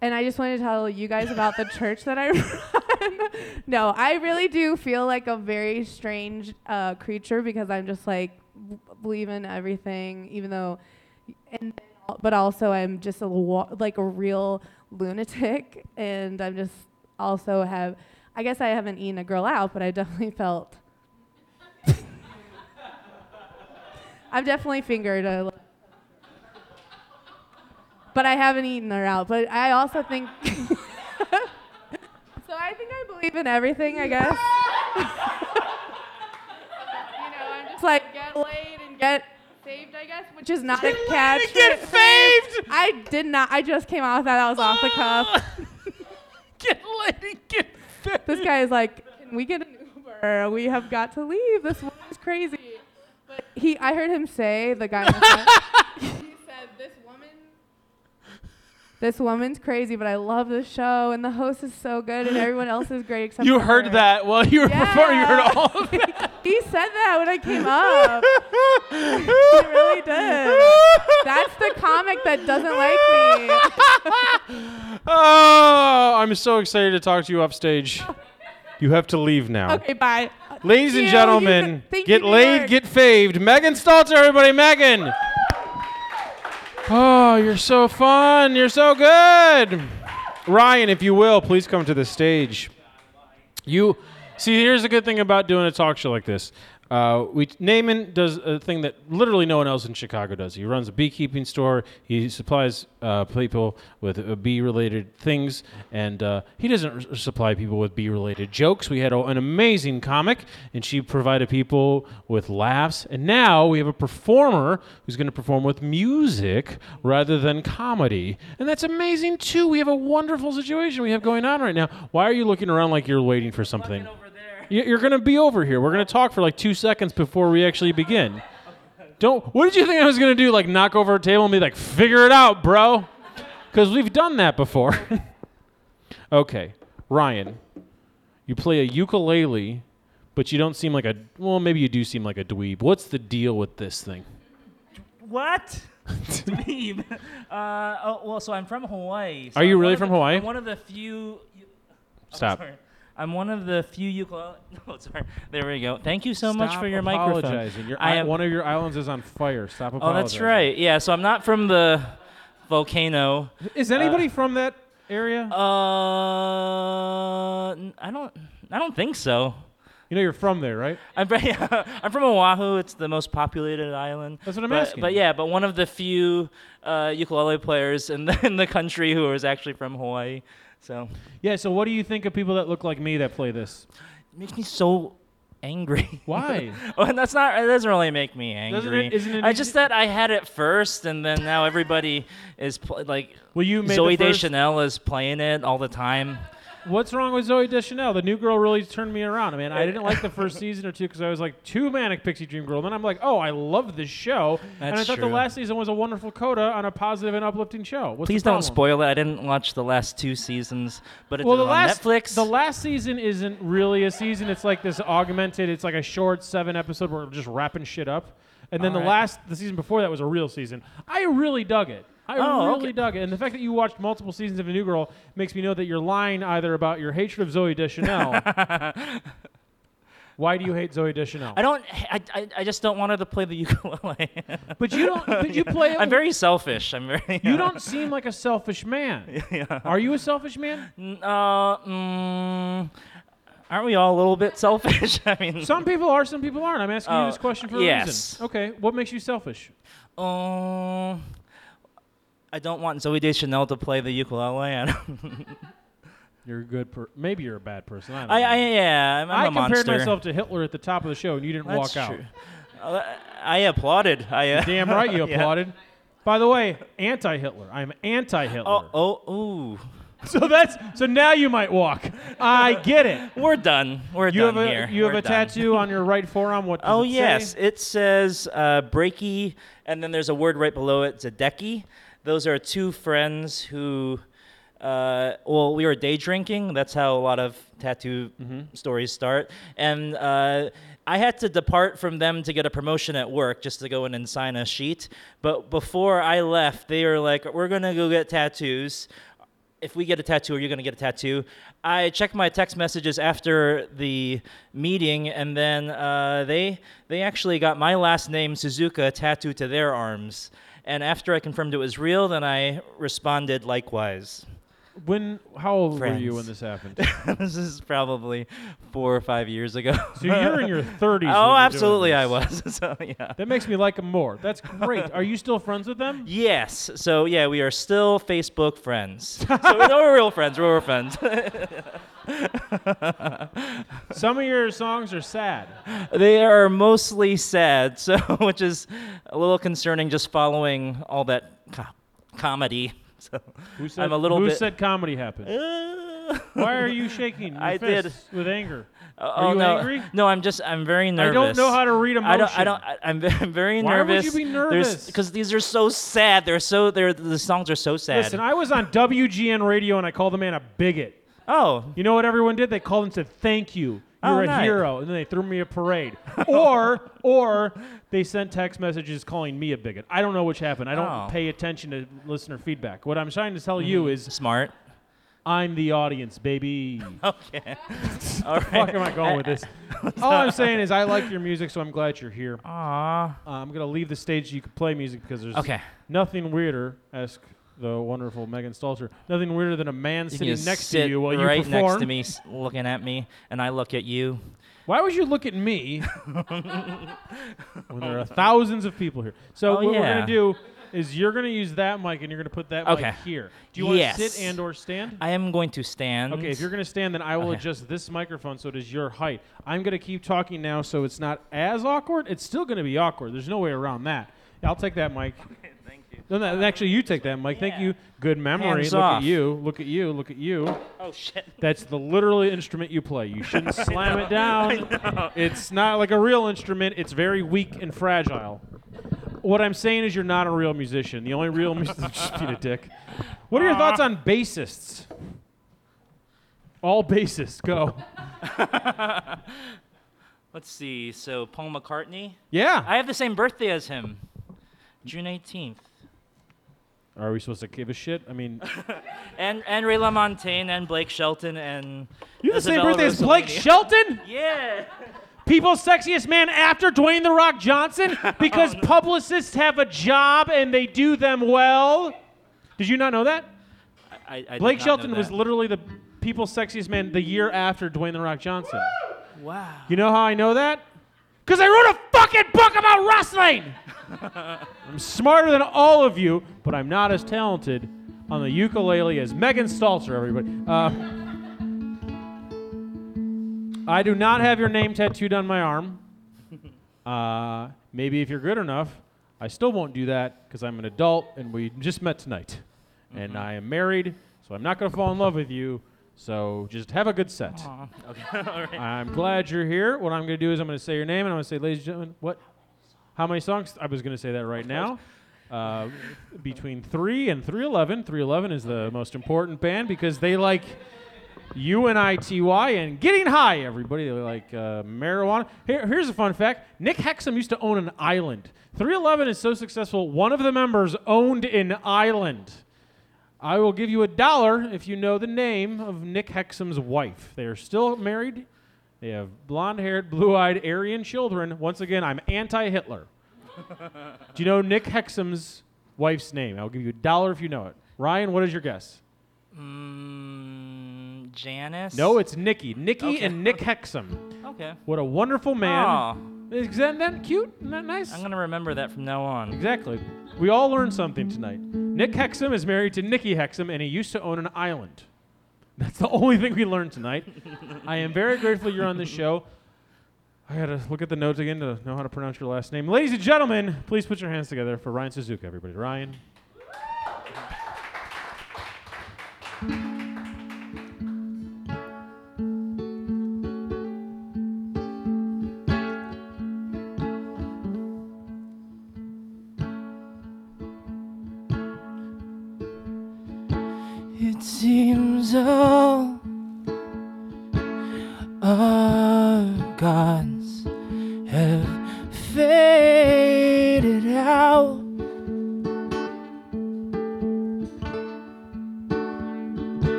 And I just wanted to tell you guys about the [laughs] church that I [laughs] run. no, I really do feel like a very strange uh, creature because I'm just like b- believe in everything, even though, and but also I'm just a like a real lunatic, and I'm just also have. I guess I haven't eaten a girl out, but I definitely [laughs] felt. I've definitely fingered a. But I haven't eaten her out. But I also think. [laughs] so I think I believe in everything, I guess. [laughs] you know, I'm just like get laid and get saved, I guess, which is not a catch. get saved! I did not. I just came out with that. That was off the cuff. Get this guy is like, "Can we get an Uber? We have got to leave. This woman's crazy." But he, I heard him say, the guy, the [laughs] front, he said, "This woman, this woman's crazy, but I love the show, and the host is so good, and everyone else is great except [laughs] You heard her." that while you were performing. You heard all of [laughs] that. he said that when I came up. he really did. [laughs] That's the comic that doesn't like me. Oh, I'm so excited to talk to you upstage. You have to leave now. Okay, bye. Ladies and you. gentlemen, You- get laid, get faved. Megan Stalter, everybody, Megan. Oh, you're so fun. You're so good. Ryan, if you will, please come to the stage. You see, here's the good thing about doing a talk show like this. Uh, we Naaman does a thing that literally no one else in Chicago does. He runs a beekeeping store. He supplies uh, people with uh, bee-related things, and uh, he doesn't r- supply people with bee-related jokes. We had a, an amazing comic, and she provided people with laughs. And now we have a performer who's going to perform with music rather than comedy, and that's amazing too. We have a wonderful situation we have going on right now. Why are you looking around like you're waiting for something? You're going to be over here. We're going to talk for like two seconds before we actually begin. Don't. What did you think I was going to do? Like knock over a table and be like, "Figure it out, bro," because we've done that before. [laughs] okay, Ryan, you play a ukulele, but you don't seem like a. Well, maybe you do seem like a dweeb. What's the deal with this thing? What? [laughs] Dweeb. uh, oh, well, so I'm from Hawaii. so Are you I'm really from the- Hawaii? I'm one of the few. oh, Stop. sorry. I'm one of the few ukulele. [laughs] No, sorry. There we go. Thank you so much for your microphone. apologizing. Your I i- am- one of your islands is on fire. Stop Oh, apologizing. that's right. Yeah. So I'm not from the volcano. Is anybody from that area? Uh, n- I don't. I don't think so. you know you're from there, right? I'm from, [laughs] I'm from Oahu. It's the most populated island. That's what I'm but, asking. But yeah, but one of the few uh, ukulele players in the, [laughs] in the country who is actually from Hawaii. So Yeah. So what do you think of people that look like me that play this? it makes me so angry. [laughs] Why? oh, and that's not. It doesn't really make me angry. it- isn't it I just that I had it first, and then now everybody is pl- like Well, you made Zooey Deschanel is playing it all the time. What's wrong with Zooey Deschanel? The new girl really turned me around. I mean, I didn't like the [laughs] first season or two because I was like too manic pixie dream girl. Then I'm like, oh, I love this show, That's and I thought the last season was a wonderful coda on a positive and uplifting show. What's Please don't spoil it. I didn't watch the last two seasons, but it's Well, the on last Netflix. the last season isn't really a season. It's like this augmented. It's like a short seven episode where we're just wrapping shit up. And then the Alright. last the season before that was a real season. I really dug it. I Oh, really okay. dug it, and the fact that you watched multiple seasons of A New Girl makes me know that you're lying either about your hatred of Zooey Deschanel. [laughs] Why do you hate Zooey Deschanel? I don't. I, I, I just don't want her to play the [laughs] ukulele. But you don't. But you play. it [laughs] I'm very selfish. I'm very. You don't seem like a selfish man. yeah. Are you a selfish man? Uh, mm, aren't we all a little bit selfish? I mean, Some people are, some people aren't. I'm asking you Oh, this question for a yes. reason. Okay, what makes you selfish? Um, I don't want Zooey Deschanel to play the ukulele. [laughs] You're a good per. Maybe you're a bad person. I don't I, know. I yeah, I'm, I'm I a compared monster. myself to Hitler at the top of the show, and you didn't That's walk out. Uh, I applauded. I uh, Damn right, you [laughs] yeah. applauded. By the way, anti-Hitler. I'm anti-Hitler. Oh, oh, ooh. [laughs] So that's so now you might walk. I get it. We're done. We're You done have a here. you have We're a done. tattoo on your right forearm. What? Does Oh it say? yes, it says uh, breaky, and then there's a word right below it, Zadeki. Those are two friends who, uh, well, we were day drinking. That's how a lot of tattoo Mm-hmm. stories start. And uh, I had to depart from them to get a promotion at work just to go in and sign a sheet. But before I left, they were like, "We're gonna go get tattoos." if we get a tattoo, are you going to get a tattoo? I checked my text messages after the meeting, and then uh, they they actually got my last name Suzuka tattooed to their arms. And after I confirmed it was real, then I responded likewise. When? How old were you when this happened? [laughs] this is probably four or five years ago. So you're in your [laughs] 30s. when oh, you're oh, doing absolutely, I this. was. [laughs] so yeah. That makes me like him more. That's great. Are you still friends with them? Yes. So yeah, we are still Facebook friends. so we're, no, we're real friends. We're real friends. Some of your songs are sad. They are mostly sad, so which is a little concerning. Just following all that co- comedy. [laughs] So Who said, I'm a little who bit. said comedy happened? Uh, [laughs] Why are you shaking I did. with anger? oh Are you no, angry? no, I'm just I'm very nervous. I don't know how to read emotion. I don't. I don't. I, I'm, [laughs] I'm very Why would nervous. you be nervous? Because these are so sad. They're so. They're the songs are so sad. Listen, I was on WGN radio and I called the man a bigot. oh, You know what everyone did? They called and said, "Thank you, Oh, you're a nice. hero," and then they threw me a parade. [laughs] or, or they sent text messages calling me a bigot. I don't know which happened. I don't Oh. pay attention to listener feedback. What I'm trying to tell you is, smart. I'm the audience, baby. [laughs] Okay. [laughs] All right. fuck am I going with this? All I'm saying is I like your music, so I'm glad you're here. Uh, I'm gonna leave the stage so you can play music because there's Okay. nothing weirder. Ask the wonderful Megan Stalter. Nothing weirder than a man You sitting next sit to you while you right perform. next to me, s- looking at me, and I look at you. Why would you look at me [laughs] when there are thousands of people here? So Oh, what we're gonna do is you're gonna use that mic and you're gonna put that Okay. mic here. Do you want to Yes. sit and or stand? I am going to stand. Okay, if you're gonna stand, then I will Okay. adjust this microphone so it is your height. I'm gonna keep talking now, so it's not as awkward. It's still gonna be awkward. There's no way around that. I'll take that mic. [laughs] No, no, actually, you take that mic. Thank Yeah. you. Good memory. Hands look off. at you. Look at you. Look at you. Oh shit. That's the literally instrument you play. You shouldn't [laughs] slam it down. It's not like a real instrument. It's very weak and fragile. What I'm saying is you're not a real musician. The only real [laughs] musician [laughs] just being a dick. What are your thoughts on bassists? All bassists, go. Let's see. So Paul McCartney. Yeah. I have the same birthday as him. June 18th. Are we supposed to give a shit? I mean, [laughs] And and Ray LaMontagne and Blake Shelton and you have the same Isabella birthday as Blake Rossellini. Shelton? Yeah. People's sexiest man after Dwayne The Rock Johnson? [laughs] Oh, because publicists have a job and they do them well? Did you not know that? I, I did Blake not know Shelton was that. literally the people's sexiest man the year after Dwayne The Rock Johnson. Wow. You know how I know that? Because I wrote a fucking book about wrestling! [laughs] I'm smarter than all of you, but I'm not as talented on the ukulele as Megan Stalter, everybody. Uh, I do not have your name tattooed on my arm. Uh, maybe if you're good enough, I still won't do that because I'm an adult and we just met tonight. And I am married, so I'm not going to fall in love with you. So just have a good set. [laughs] Okay. [laughs] All right. I'm glad you're here. What I'm going to do is I'm going to say your name and I'm going to say, ladies and gentlemen, what? How many songs? I was going to say that right now. Uh, between 3 and 311. 311 is the most important band because they like U N I T Y, and I T Y and getting high, everybody. They like uh, marijuana. Here, here's a fun fact Nick Hexum used to own an island. 311 is so successful, one of the members owned an island. I will give you a dollar if you know the name of Nick Hexum's wife. They are still married. They have blonde haired, blue eyed Aryan children. Once again, I'm anti Hitler. Do you know Nick Hexum's wife's name? I'll give you a dollar if you know it. Ryan, what is your guess? Mm, Janice. No, it's Nikki. Nikki Okay. and Nick Hexum. Okay. What a wonderful man. Aw, Isn't that cute? Isn't that nice? I'm gonna remember that from now on. Exactly. We all learned something tonight. Nick Hexum is married to Nikki Hexum, and he used to own an island. That's the only thing we learned tonight. [laughs] I am very grateful you're on this show. I gotta look at the notes again to know how to pronounce your last name. Ladies and gentlemen, please put your hands together for Ryan Suzuki, everybody. Ryan.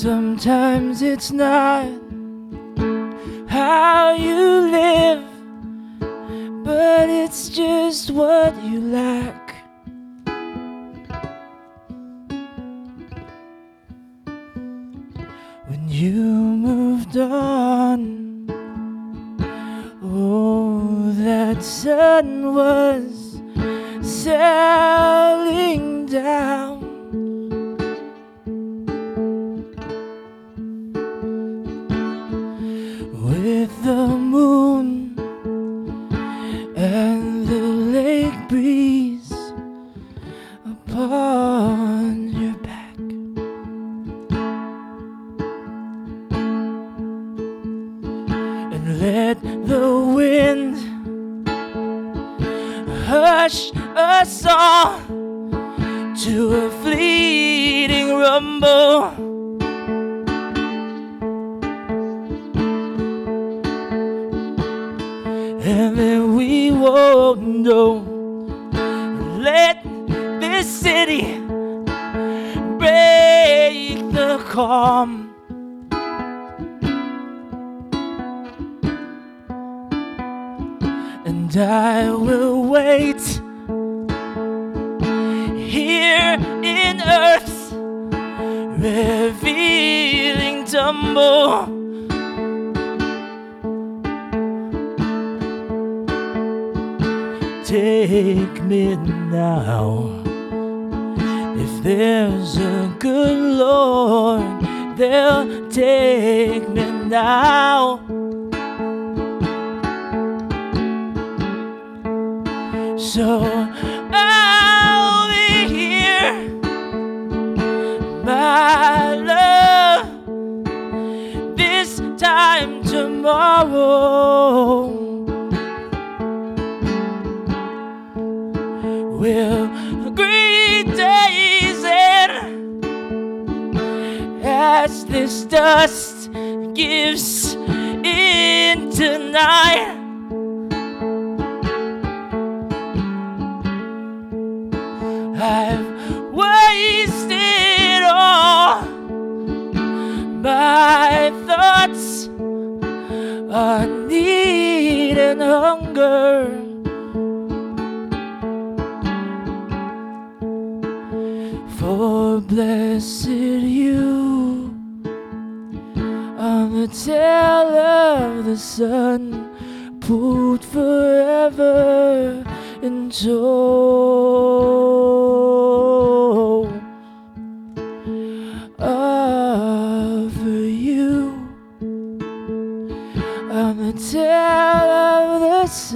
Sometimes it's not how you live, but it's just what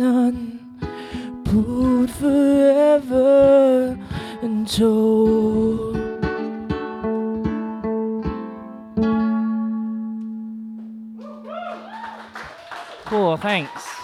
sun, put forever in tow. Cool, thanks.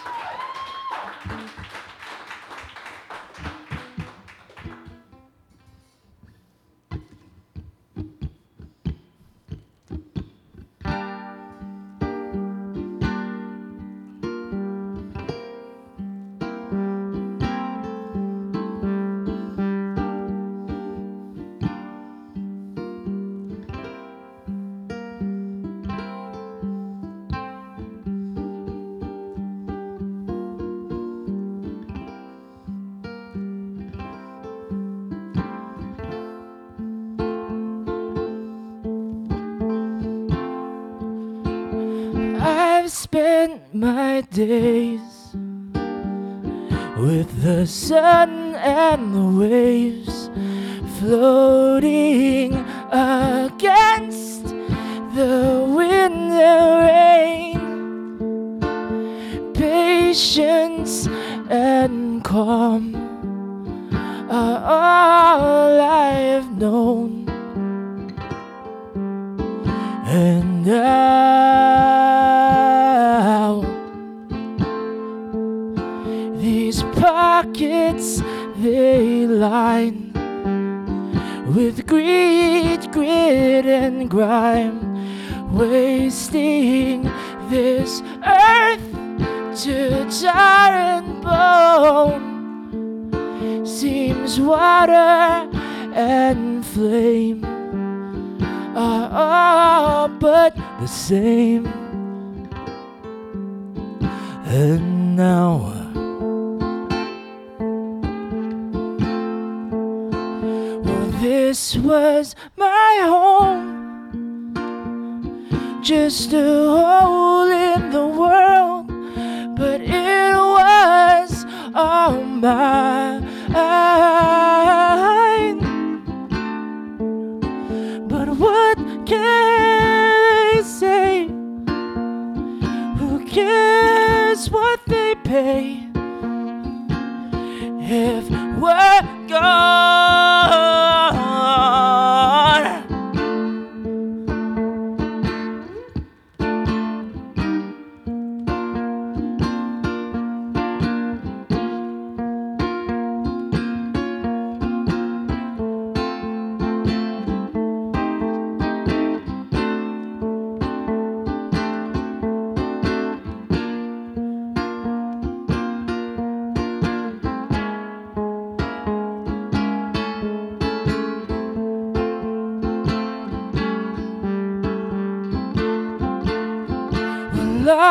Sun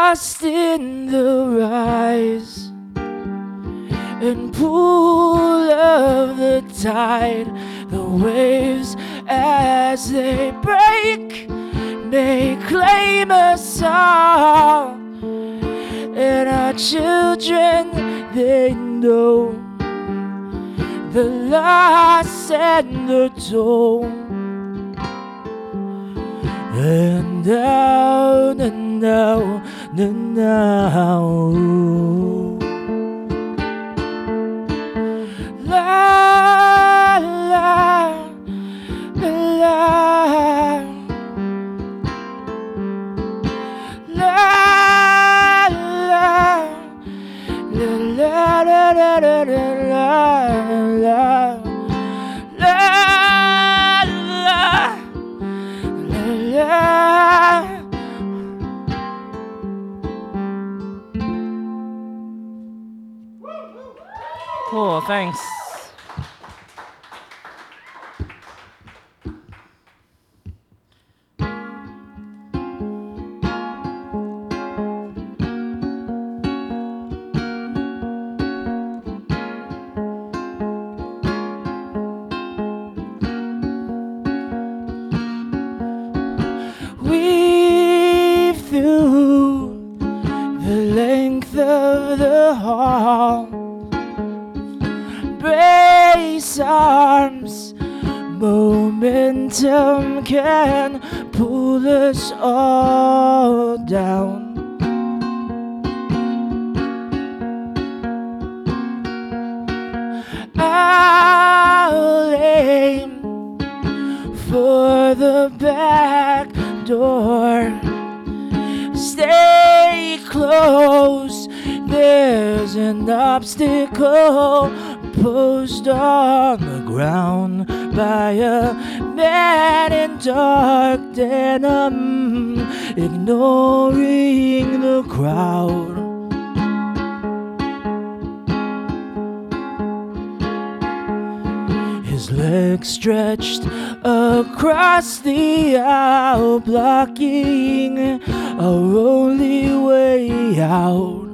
lost in the rise and pull of the tide. The waves as they break may claim us all, and our children they know the loss and the toll. And down and down la Cool, thanks. Weave through the length of the hall. Arms, momentum can pull us all down. I'll aim for the back door. Stay close, there's an obstacle posed on the ground by a man in dark denim, ignoring the crowd. His legs stretched across the aisle, blocking our only way out.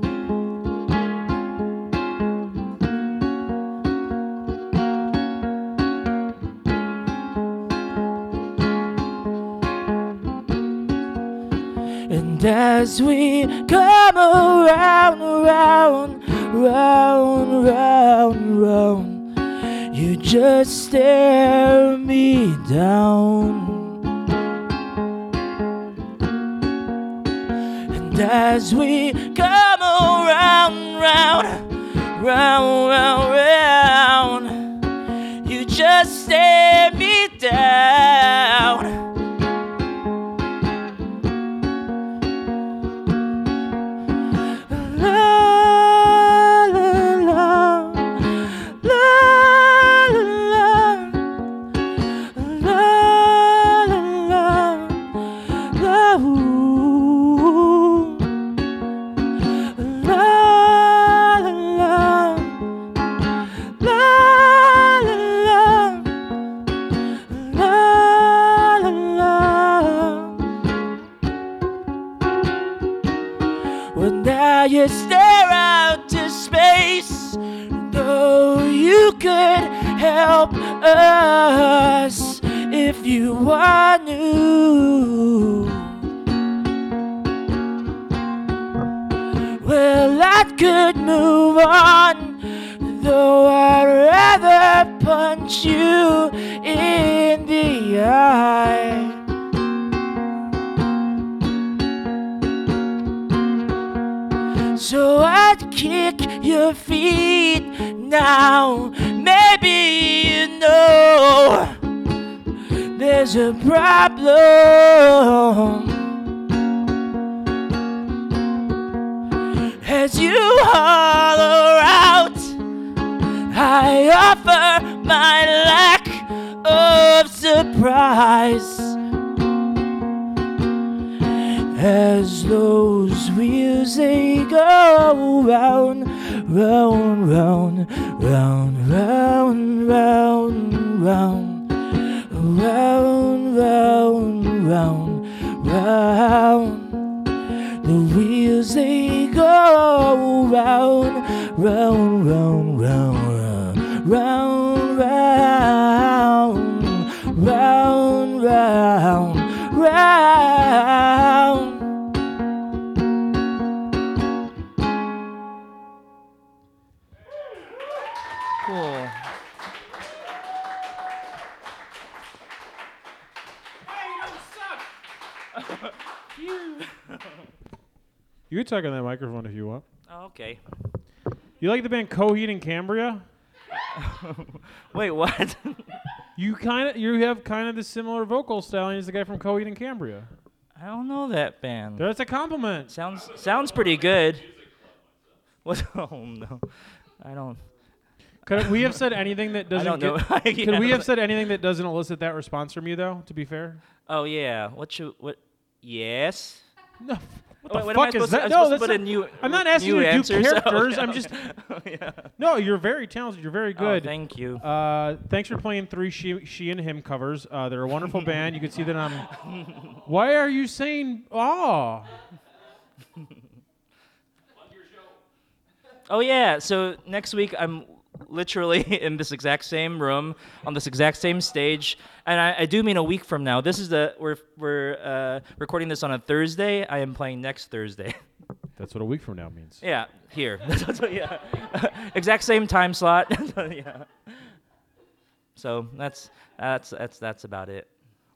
And as we come around, round, round, round, round, you just stare me down. And as we come around, round, round, round, round, you just stare me down. Want to. Well, I could move on, though I'd rather punch you in the eye. So I'd kick your feet now. Maybe you know there's a problem. As you holler out, I offer my lack of surprise. As those wheels they go round, round, round, round, round, round, round, round, round, round, round. The wheels they go round, round, round, round, round, round, round, round, round. Cool. You can talk on that microphone if you want. Oh, okay. You like the band Coheed and Cambria? [laughs] Wait, what? [laughs] You kind of you have kind of the similar vocal styling as the guy from Coheed and Cambria. I don't know that band. That's a compliment. Sounds sounds pretty good. What? [laughs] Oh no, I don't. Could we have said anything that doesn't get, Yeah, Could we have said anything that doesn't elicit that response from you though, to be fair? Oh yeah. What should what? Yes. No. What the I fuck is that? To, I'm No, that's put not- new. I'm not asking you to do. Oh, characters, Okay, I'm just- [laughs] yeah. No, you're very talented. You're very Oh, good. thank you. Uh, thanks for playing three she, she and him covers. Uh, they're a wonderful [laughs] band. You can see that I'm. Why are you saying oh? [laughs] Oh yeah. So next week I'm literally [laughs] in this exact same room on this exact same stage, and I, I do mean a week from now. This is the we're we're uh, recording this on a Thursday. I am playing next Thursday. [laughs] That's what a week from now means. yeah, here. [laughs] That's what, yeah. exact same time slot. yeah. So that's that's that's that's about it.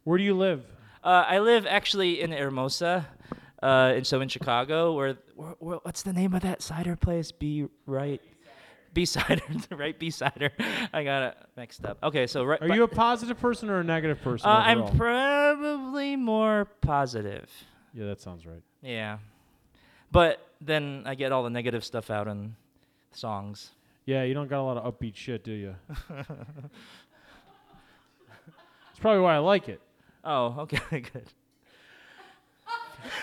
Where do you live? Uh, I live actually in Hermosa, uh, and so in Chicago. Where, where, where what's the name of that cider place? Be right. B cider, the right? B cider. [laughs] I got it mixed up. Okay, so right. Are but- you a positive person or a negative person? Uh, I'm probably more positive. yeah, that sounds right. Yeah, but then I get all the negative stuff out in songs. Yeah, you don't got a lot of upbeat shit, do you? [laughs] It's probably why I like it. [laughs] Oh, okay, good.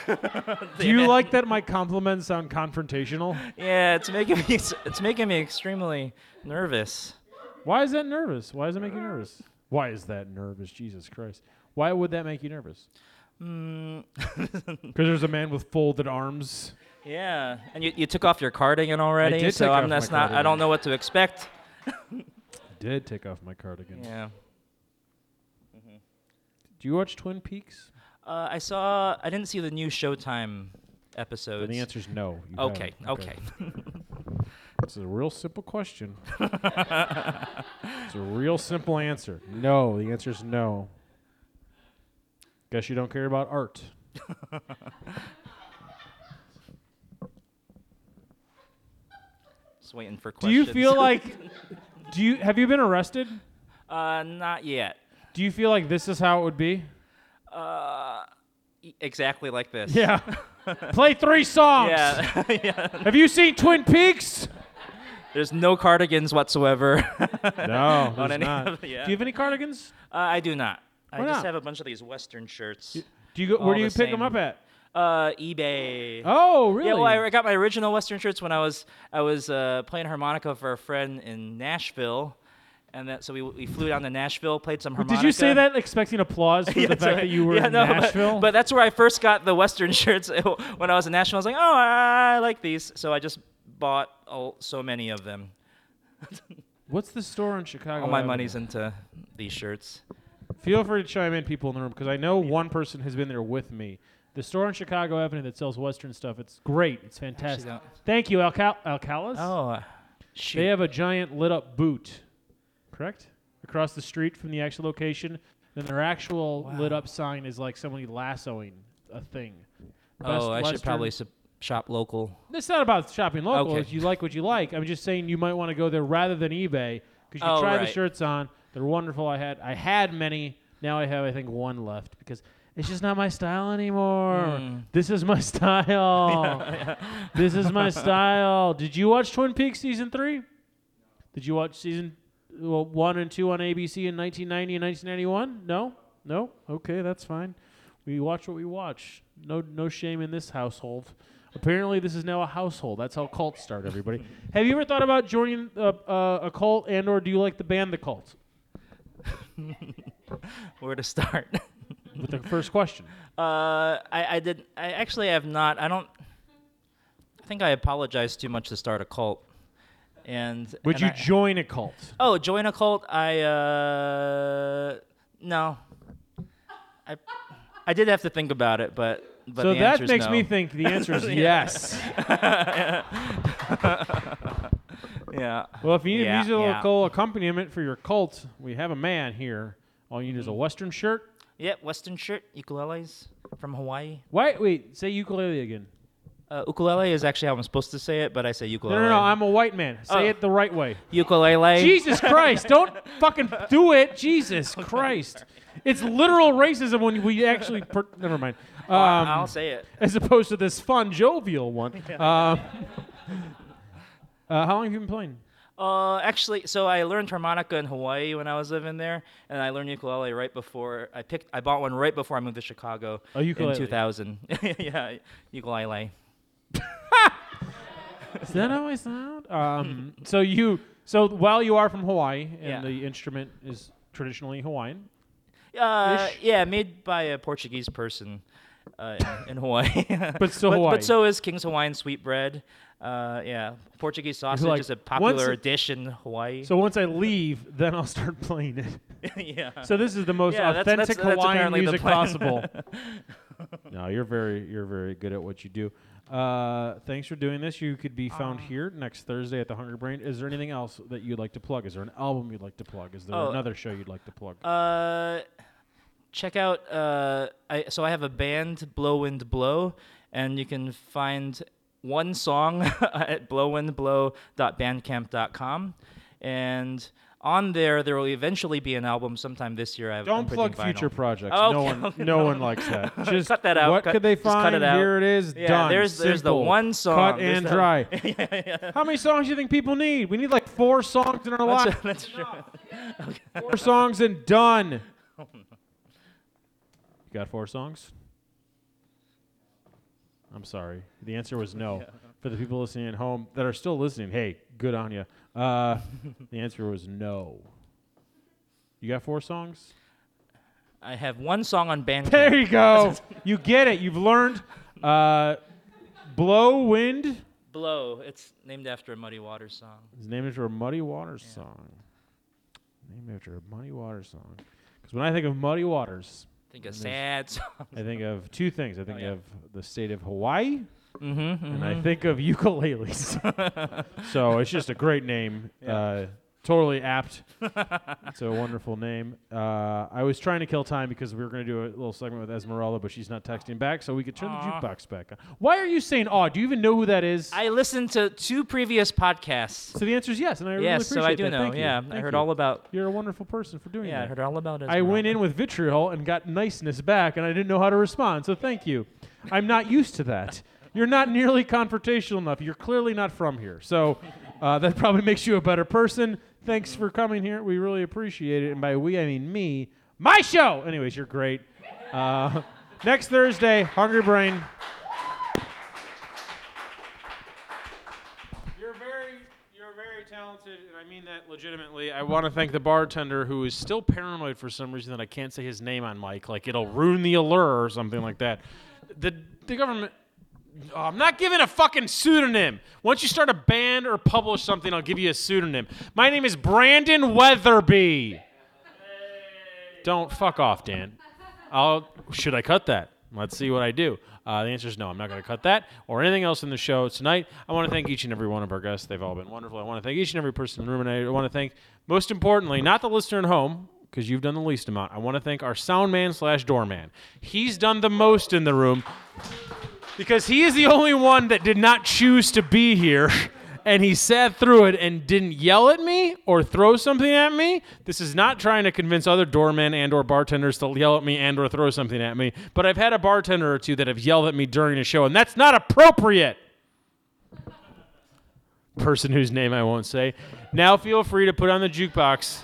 [laughs] Do you like that my compliments sound confrontational? Yeah, it's making me. It's making me extremely nervous. Why is that nervous? Why does it make you nervous? Why is that nervous? Jesus Christ. Why would that make you nervous? Mm, [laughs] Because there's a man with folded arms. yeah, and you, you took off your cardigan already, did so I'm that's not. I don't know what to expect. I [laughs] did take off my cardigan. Yeah. Do you watch Twin Peaks? Uh, I saw. I didn't see the new Showtime Then episodes. the answer is no. you Okay. haven't. Okay. It's [laughs] a real simple question. [laughs] it's a real simple answer. No. The answer is no. Guess you don't care about art. Just waiting for Do questions. you feel like? [laughs] Do you have you been arrested? uh, not yet. Do you feel like this is how it would be? Uh, exactly like this. Yeah. [laughs] Play three songs. Yeah. [laughs] yeah. Have you seen Twin Peaks? There's no cardigans whatsoever. [laughs] No, On there's any not. of- yeah. Do you have any cardigans? Uh, I do not. I Why just have a bunch of these Western shirts. Do you go? Where do you the pick them up at? Uh, eBay. Oh, really? Yeah, well, I, I got my original Western shirts when I was I was uh, playing harmonica for a friend in Nashville, and that so we, we flew down to Nashville, played some harmonica. Did you say that expecting applause for [laughs] Yeah, the fact sorry. that you were yeah, in no, but- Nashville? But, that's where I first got the Western [laughs] shirts [laughs] when I was in Nashville. I was like, oh, I like these, so I just bought all, so many of them. What's the store in Chicago? All my Avenue? money's into these shirts. Feel free to chime in, people in the room, because I know one person has been there with me. The store on Chicago Avenue that sells Western stuff. It's great. It's fantastic. Thank you, Alcal- Alcalas. Oh, shoot. They have a giant lit up boot, correct? Across the street from the actual location. Then their actual lit up sign is like somebody lassoing a thing. oh, West- I should probably sup- shop local. It's not about shopping local. Okay. If you like what you like, I'm just saying you might want to go there rather than eBay because you Oh, try the shirts on. They're wonderful. I had I had many. Now I have I think one left because it's just not my style anymore. Mm. This is my [laughs] style. [laughs] This is my style. Did you watch Twin Peaks season three? Did you watch season well, one and two on ABC in 1990 and 1991? No, no. Okay, that's fine. We watch what we watch. No, no shame in this household. Apparently, this is now a household. That's how cults start. Everybody, [laughs] have you ever thought about joining a, uh, a cult, and/or do you like the band The Cult? [laughs] Where to start? [laughs] With the first question. Uh, I, I did. I actually have not. I don't. I think I apologize too much to start a cult. And Would and you I- join a cult? Oh, join a cult? I uh, no. I I did have to think about it, but but so that makes no. me think the answer is [laughs] yes. [laughs] Yeah. Well, if you need Yeah, musical accompaniment for your cult, we have a man here. All you need is a Western shirt. Yeah, Western shirt, ukuleles from Hawaii. Wait, wait. Say ukulele again. Uh, ukulele is actually how I'm supposed to say it, but I say ukulele. no, no. I'm a white man. Say Oh. it the right way. ukulele. Jesus [laughs] Christ! Don't fucking do it. Jesus Christ! It's literal racism when we actually. Per- never mind. [laughs] Um, I'll say it. as opposed to this fun, jovial one. [laughs] Um, uh, how long have you been playing? Uh, actually, so I learned harmonica in Hawaii when I was living there, and I learned ukulele right before I picked. I bought one right before I moved to Chicago A ukulele. in 2000. yeah, ukulele. Is that how I sound? Um, so you, so while you are from Hawaii and Yeah. the instrument is traditionally Hawaiian, Uh, Ish. yeah, made by a Portuguese person uh, in, in Hawaii. [laughs] But still [laughs] but, Hawaii. But so is King's Hawaiian sweetbread. Uh, yeah, Portuguese sausage like, is a once popular it- dish in Hawaii. so once I leave, then I'll start playing it. [laughs] yeah. So this is the most Yeah, that's- authentic that's- that's Hawaiian apparently the music plan. possible. no, you're very you're very good at what you do. Uh, thanks for doing this. You could be found here next Thursday at the Hungry Brain. Is there anything else that you'd like to plug? Is there an album you'd like to plug? Is there Oh. another show you'd like to plug? Uh, check out. Uh, I so I have a band, Blow Wind Blow, and you can find one song [laughs] at blowwindblow.bandcamp.com, and on there there will eventually be an album sometime this year. I have, Don't plug future projects. Oh, no one, no one likes that. [laughs] Just Cut that out. What Cut- could they find? it out. Here it is. Yeah, done. there's there's the one song. Cut There's and the- dry. [laughs] yeah, yeah. How many songs do you think people need? We need like four songs in our life. That's, [laughs] that's true. Four songs and done. You got four songs? I'm sorry. The answer was no. For the people listening at home that are still listening, hey, good on you. Uh, the answer was no. You got four songs? I have one song on Bandcamp. There you go. [laughs] you get it. You've learned. Uh, Blow Wind Blow. It's named after a Muddy Waters song. is named after a Muddy Waters song. Named after a Muddy Waters song. Because when I think of Muddy Waters, I think of sad [laughs] song. I think of two things. I think Oh, yeah. of the state of Hawaii, Mm-hmm, and I think of [laughs] ukuleles. [laughs] so it's just a great name. Uh, totally apt. it's a wonderful name. Uh, I was trying to kill time because we were going to do a little segment with Esmeralda, but she's not texting back, so we could turn Aw. the jukebox back on. Why are you saying "aw"? Do you even know who that is? I listened to two previous podcasts. so the answer is yes, and I really yes, appreciate so I do that. know. Thank. Yeah, I heard you. all about. You're a wonderful person for doing that. Yeah, I heard all about it. I went in with vitriol and got niceness back, and I didn't know how to respond. So thank you. I'm not used to that. You're not nearly confrontational enough. You're clearly not from here. So uh, that probably makes you a better person. Thanks for coming here. We really appreciate it. And by we, I mean me. My show. Anyways, you're great. Uh, next Thursday, Hungry Brain. You're very, you're very talented, and I mean that legitimately. I want to thank the bartender who is still paranoid for some reason that I can't say his name on mic, like it'll ruin the allure or something like that. The the government. Oh, I'm not giving a fucking pseudonym. Once you start a band or publish something, I'll give you a pseudonym. My name is Brandon Wetherbee. Don't fuck off, Dan. I'll. Should I cut that? Let's see what I do. Uh, the answer is no. I'm not going to cut that or anything else in the show tonight. I want to thank each and every one of our guests. They've all been wonderful. I want to thank each and every person in the room, and I want to thank, most importantly, not the listener at home because you've done the least amount. I want to thank our sound man slash doorman. He's done the most in the room because he is the only one that did not choose to be here [laughs] and he sat through it and didn't yell at me or throw something at me. This is not trying to convince other doormen and or bartenders to yell at me and or throw something at me but i've had a bartender or two that have yelled at me during a show and that's not appropriate. Person whose name i won't say. Now feel free to put on the jukebox